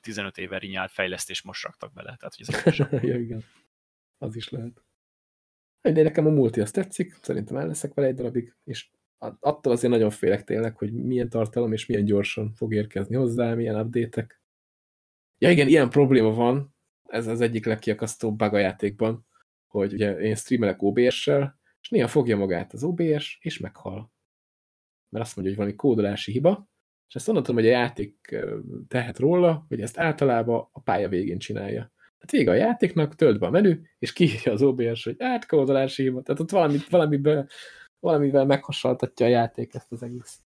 15 éve rinyált fejlesztés most raktak bele, tehát hogy ez ja, igen. Az is lehet. De nekem a multi azt tetszik, szerintem el leszek vele egy darabig, és attól azért nagyon félek tényleg, hogy milyen tartalom és milyen gyorsan fog érkezni hozzá, milyen update-ek. Ja igen, ilyen probléma van, ez az egyik legkiakasztóbb bug a játékban, hogy ugye én streamelek OBS-sel, és néha fogja magát az OBS, és meghal. Mert azt mondja, hogy valami kódolási hiba, és ezt onnan tudom, hogy a játék tehet róla, hogy ezt általában a pálya végén csinálja. Tehát vége a játéknak, tölt be a menü, és kiírja az OBS, hogy átkódolási hiba. Tehát ott valamit, valamiben, valamivel meghasonltatja a játék ezt az egész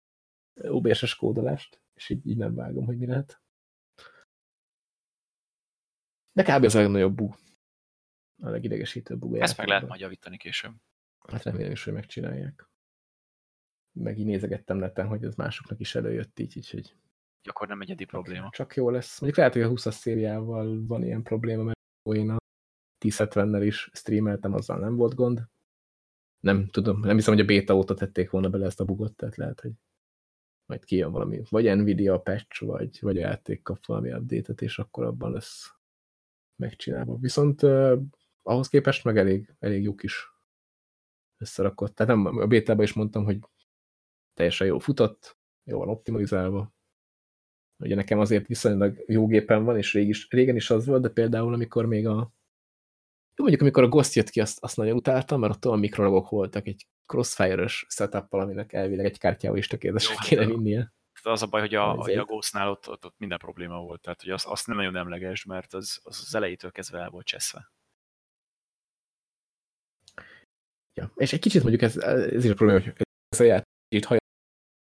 OBS-es kódolást, és így, így nem vágom, hogy mi lehet. De kb. az a legnagyobb bug. A legidegesítőbb bug. Ezt meg lehet majd javítani később. Hát remélem is, hogy megcsinálják. Meg így nézegettem neten, hogy ez másoknak is előjött így, így hogy akkor nem egyedi probléma. Csak jó lesz. Mondjuk lehet, hogy a 20-as szériával van ilyen probléma, mert én a 1070-nel is streameltem, azzal nem volt gond. Nem tudom, nem hiszem, hogy a beta óta tették volna bele ezt a bugot, tehát lehet, hogy majd kijön valami, vagy Nvidia patch, vagy, vagy a játék kap valami update és akkor abban lesz megcsinálva. Viszont uh, ahhoz képest meg elég, elég jó kis összerakott. Tehát nem, a bétában is mondtam, hogy teljesen jó futott, jó van optimalizálva, Ugye nekem azért viszonylag jó gépen van, és rég is, régen is az volt, de például amikor még a jó, mondjuk amikor a Ghost jött ki, azt, azt nagyon utáltam, mert ott olyan mikrologok voltak egy crossfire-ös setup aminek elvileg egy kártyával is tökéletesen kéne vinnie. Az a baj, hogy a, a, a Ghostnál ott, ott, ott, minden probléma volt, tehát hogy azt, azt nem nagyon emleges, mert az, az, az elejétől kezdve el volt cseszve. Ja, és egy kicsit mondjuk ez, ez is a probléma, hogy ez a játék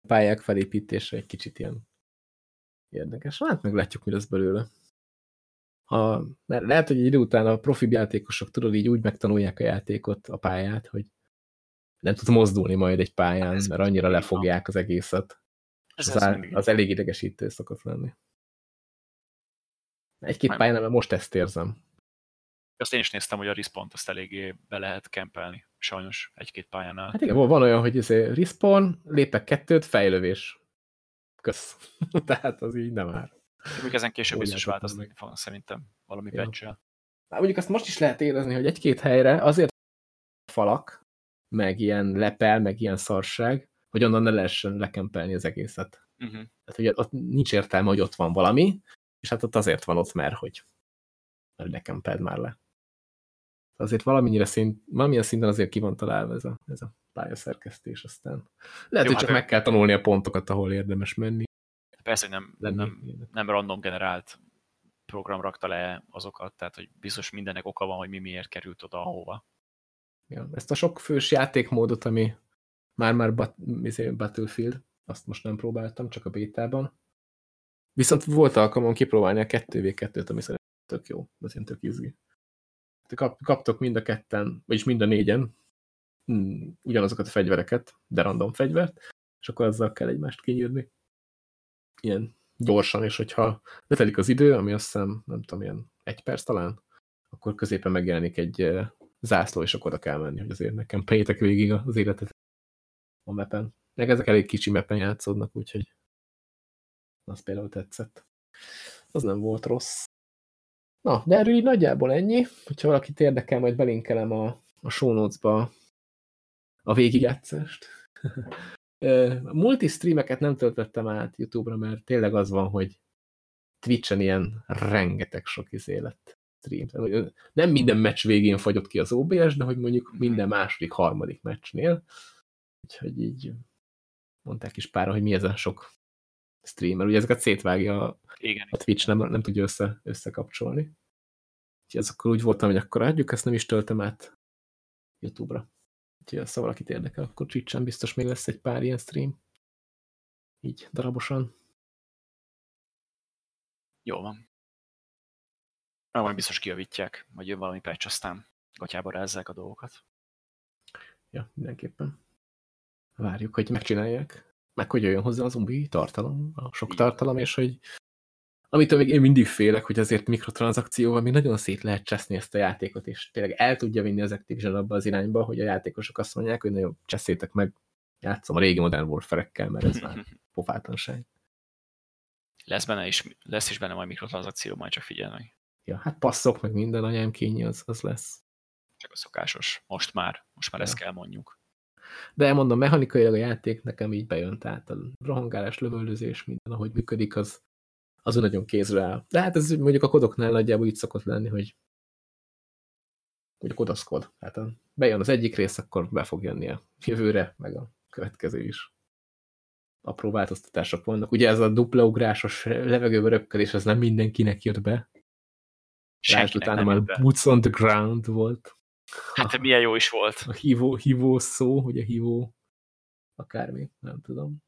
pályák felépítése egy kicsit ilyen Érdekes. Hát meglátjuk, mi lesz belőle. Ha, mert lehet, hogy idő után a profi játékosok tudod így úgy megtanulják a játékot, a pályát, hogy nem tud mozdulni majd egy pályán, mert annyira lefogják az egészet. Ez az, az, az elég idegesítő szokott lenni. Egy-két pályán, mert most ezt érzem. Azt én is néztem, hogy a respawn azt eléggé be lehet kempelni, sajnos egy-két pályánál. Hát igen, van olyan, hogy ez izé respawn, lépek kettőt, fejlövés kösz. Tehát az így nem már. Még ezen később biztos változni fog szerintem valami ja. patch Hát mondjuk azt most is lehet érezni, hogy egy-két helyre azért falak, meg ilyen lepel, meg ilyen szarság, hogy onnan ne lehessen lekempelni az egészet. Uh -huh. Tehát, hogy ott nincs értelme, hogy ott van valami, és hát ott azért van ott, mert hogy mert lekempeld már le. Azért valamennyire szint, valamilyen szinten azért ki van találva ez a, ez a pályaszerkesztés, aztán lehet, Jó, hogy csak hát meg kell tanulni a pontokat, ahol érdemes menni. Persze, hogy nem, nem, nem random generált program rakta le azokat, tehát hogy biztos mindennek oka van, hogy mi miért került oda, ahova. Ja, ezt a sok fős játékmódot, ami már-már bat, izé, Battlefield, azt most nem próbáltam, csak a bétában. Viszont volt alkalmon kipróbálni a 2v2-t, ami szerintem tök jó, az én tök izgi. Kap, kaptok mind a ketten, vagyis mind a négyen mm, ugyanazokat a fegyvereket, de random fegyvert, és akkor azzal kell egymást kinyírni. Ilyen gyorsan, és hogyha letelik az idő, ami azt hiszem, nem tudom, ilyen egy perc talán, akkor középen megjelenik egy zászló, és akkor oda kell menni, hogy azért nekem pejétek végig az életet a mepen. Meg ezek elég kicsi mepen játszódnak, úgyhogy az például tetszett. Az nem volt rossz. Na, de erről így nagyjából ennyi. Hogyha valakit érdekel, majd belinkelem a, a show notes-ba a végigjátszást. Multi-streameket nem töltöttem át YouTube-ra, mert tényleg az van, hogy Twitch-en ilyen rengeteg sok izé lett stream. Nem minden meccs végén fagyott ki az OBS, de hogy mondjuk minden második, harmadik meccsnél. Úgyhogy így mondták is pára, hogy mi ez a sok streamer. Ugye ezeket szétvágja Igen. a Twitch, nem, nem tudja össze, összekapcsolni. Úgyhogy ez akkor úgy voltam, hogy akkor adjuk, ezt nem is töltöm át YouTube-ra. Úgyhogy ha valakit érdekel, akkor Twitch-en biztos még lesz egy pár ilyen stream. Így darabosan. Jó van. Na, majd biztos kijavítják, vagy jön valami patch, aztán gatyába rázzák a dolgokat. Ja, mindenképpen. Várjuk, hogy megcsinálják. Meg hogy jöjjön hozzá az zombi tartalom, a sok tartalom, és hogy amitől még én mindig félek, hogy azért mikrotranszakcióval még nagyon szét lehet cseszni ezt a játékot, és tényleg el tudja vinni az Activision abba az irányba, hogy a játékosok azt mondják, hogy nagyon cseszétek meg, játszom a régi Modern Warfare-ekkel, mert ez már pofátlanság. Lesz benne is, lesz is benne majd mikrotranszakció, majd csak figyelni. Ja, hát passzok, meg minden anyám kényi, az, az lesz. Csak a szokásos. Most már, most már ja. ezt kell mondjuk. De elmondom, mechanikailag a játék nekem így bejön, tehát a rohangálás, lövöldözés, minden, ahogy működik, az, az nagyon kézre áll. De hát ez mondjuk a kodoknál nagyjából így szokott lenni, hogy hogy kodaszkod. Hát bejön az egyik rész, akkor be fog jönni a jövőre, meg a következő is. Apró változtatások vannak. Ugye ez a dupla ugrásos levegőbe röpkedés, az nem mindenkinek jött be. Lásd, utána már boots on the ground volt. Hát milyen jó is volt. A hívó, hívó szó, hogy a hívó akármi, nem tudom.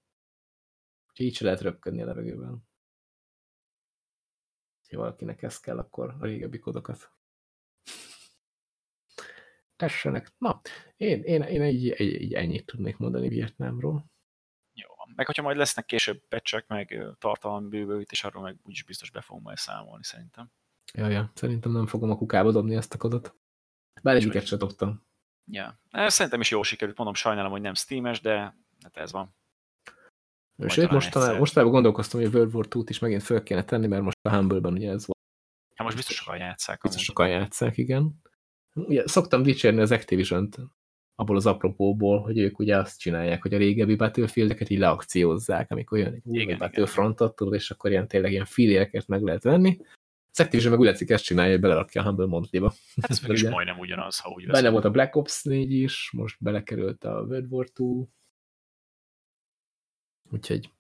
Úgyhogy így se lehet röpködni a levegőben. Ha valakinek ez kell, akkor a régebbi kodokat tessenek. Na, én, én, én így, így, így ennyit tudnék mondani Vietnámról. Jó van. Meg hogyha majd lesznek később pecsek, meg tartalombővőítés, arról meg úgyis biztos be fogunk majd számolni szerintem. Ja, ja, szerintem nem fogom a kukába dobni ezt a kodot. Bár egyiket sem dobtam. Ja, szerintem is jó sikerült, mondom, sajnálom, hogy nem Steam-es, de hát ez van. Sőt, most talán, mostanában gondolkoztam, hogy a World War 2-t is megint föl kéne tenni, mert most a Humble-ben ugye ez van. Hát most biztos sokan játszák. Biztos sokan játszák, igen. Ugye, szoktam dicsérni az Activision-t abból az apropóból, hogy ők ugye azt csinálják, hogy a régebbi Battlefield-eket így leakciózzák, amikor jön egy új Battlefront tudod, és akkor ilyen tényleg ilyen filéreket meg lehet venni, az Activision meg úgy látszik ezt csinálja, hogy belerakja a Humble Monthly-ba. Hát ez is majdnem ugyanaz, ha úgy veszem. Benne volt a Black Ops 4 is, most belekerült a World War 2. Úgyhogy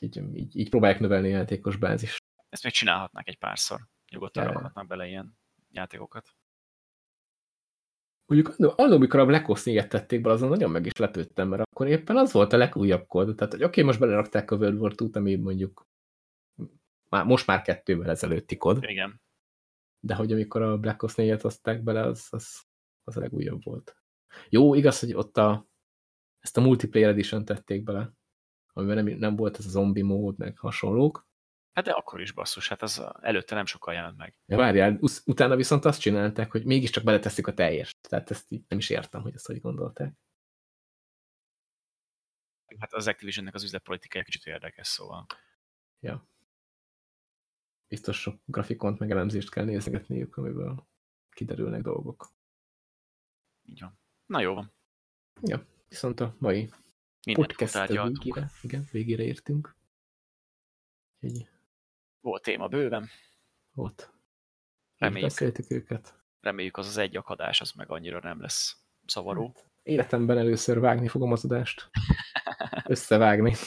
így, így, így próbálják növelni a játékos bázis. Ezt még csinálhatnák egy párszor. Nyugodtan rakhatnak bele ilyen játékokat. Mondjuk annól, amikor a Black Ops 4 tették be, azon nagyon meg is lepődtem, mert akkor éppen az volt a legújabb kód. Tehát, hogy oké, okay, most belerakták a World War 2-t, ami mondjuk már, most már kettővel ezelőtti kod. Igen. De hogy amikor a Black Ops 4-et hozták bele, az, az, az a legújabb volt. Jó, igaz, hogy ott a, ezt a Multiplayer Edition tették bele, amiben nem, nem volt ez a zombi mód, meg hasonlók. Hát de akkor is basszus, hát az előtte nem sokkal jelent meg. Ja, várjál, utána viszont azt csinálták, hogy mégiscsak beleteszik a teljes. Tehát ezt így nem is értem, hogy ezt hogy gondolták. Hát az Activisionnek az üzletpolitikája kicsit érdekes, szóval. Ja biztos sok grafikont, meg elemzést kell nézgetniük, amiből kiderülnek dolgok. Így van. Na jó van. Ja, viszont a mai Minden podcast végére, igen, végére értünk. Egy... Volt téma bőven. Volt. Reméljük, beszéltük őket. Reméljük az az egy akadás, az meg annyira nem lesz szavaró. Hát, életemben először vágni fogom az adást. Összevágni.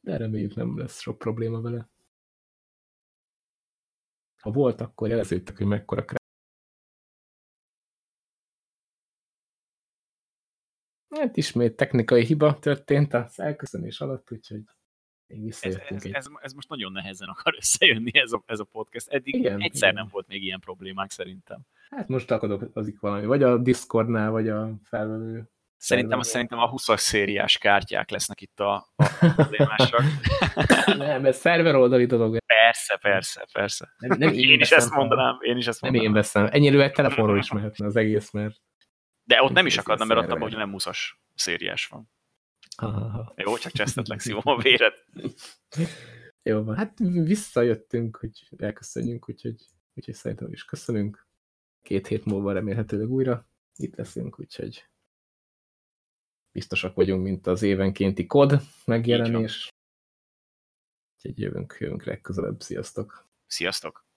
De reméljük nem lesz sok probléma vele. Ha volt, akkor jelezzétek, hogy mekkora Hát ismét technikai hiba történt az elköszönés alatt, úgyhogy még visszajöttünk. Ez, ez, ez, ez most nagyon nehezen akar összejönni ez a, ez a podcast. Eddig igen, egyszer igen. nem volt még ilyen problémák szerintem. Hát most akadozik valami, vagy a Discordnál, vagy a felvevő Szerintem, szerintem a 20-as szériás kártyák lesznek itt a, a problémásak. nem, ez szerver oldali dolog. Persze, persze, persze. Nem, nem én, én is ezt mondanám, én is ezt mondanám. Nem én veszem. Ennyire egy telefonról is mehetne az egész, mert... De ott nem is akadna, mert ott abban, hogy nem 20-as szériás van. Aha. Jó, csak csesztetlek, szívom a véred. Jó van, hát visszajöttünk, hogy elköszönjünk, úgyhogy, úgyhogy szerintem is köszönünk. Két hét múlva remélhetőleg újra itt leszünk, úgyhogy biztosak vagyunk, mint az évenkénti kod megjelenés. Úgyhogy jövünk, jövünk legközelebb. Sziasztok! Sziasztok!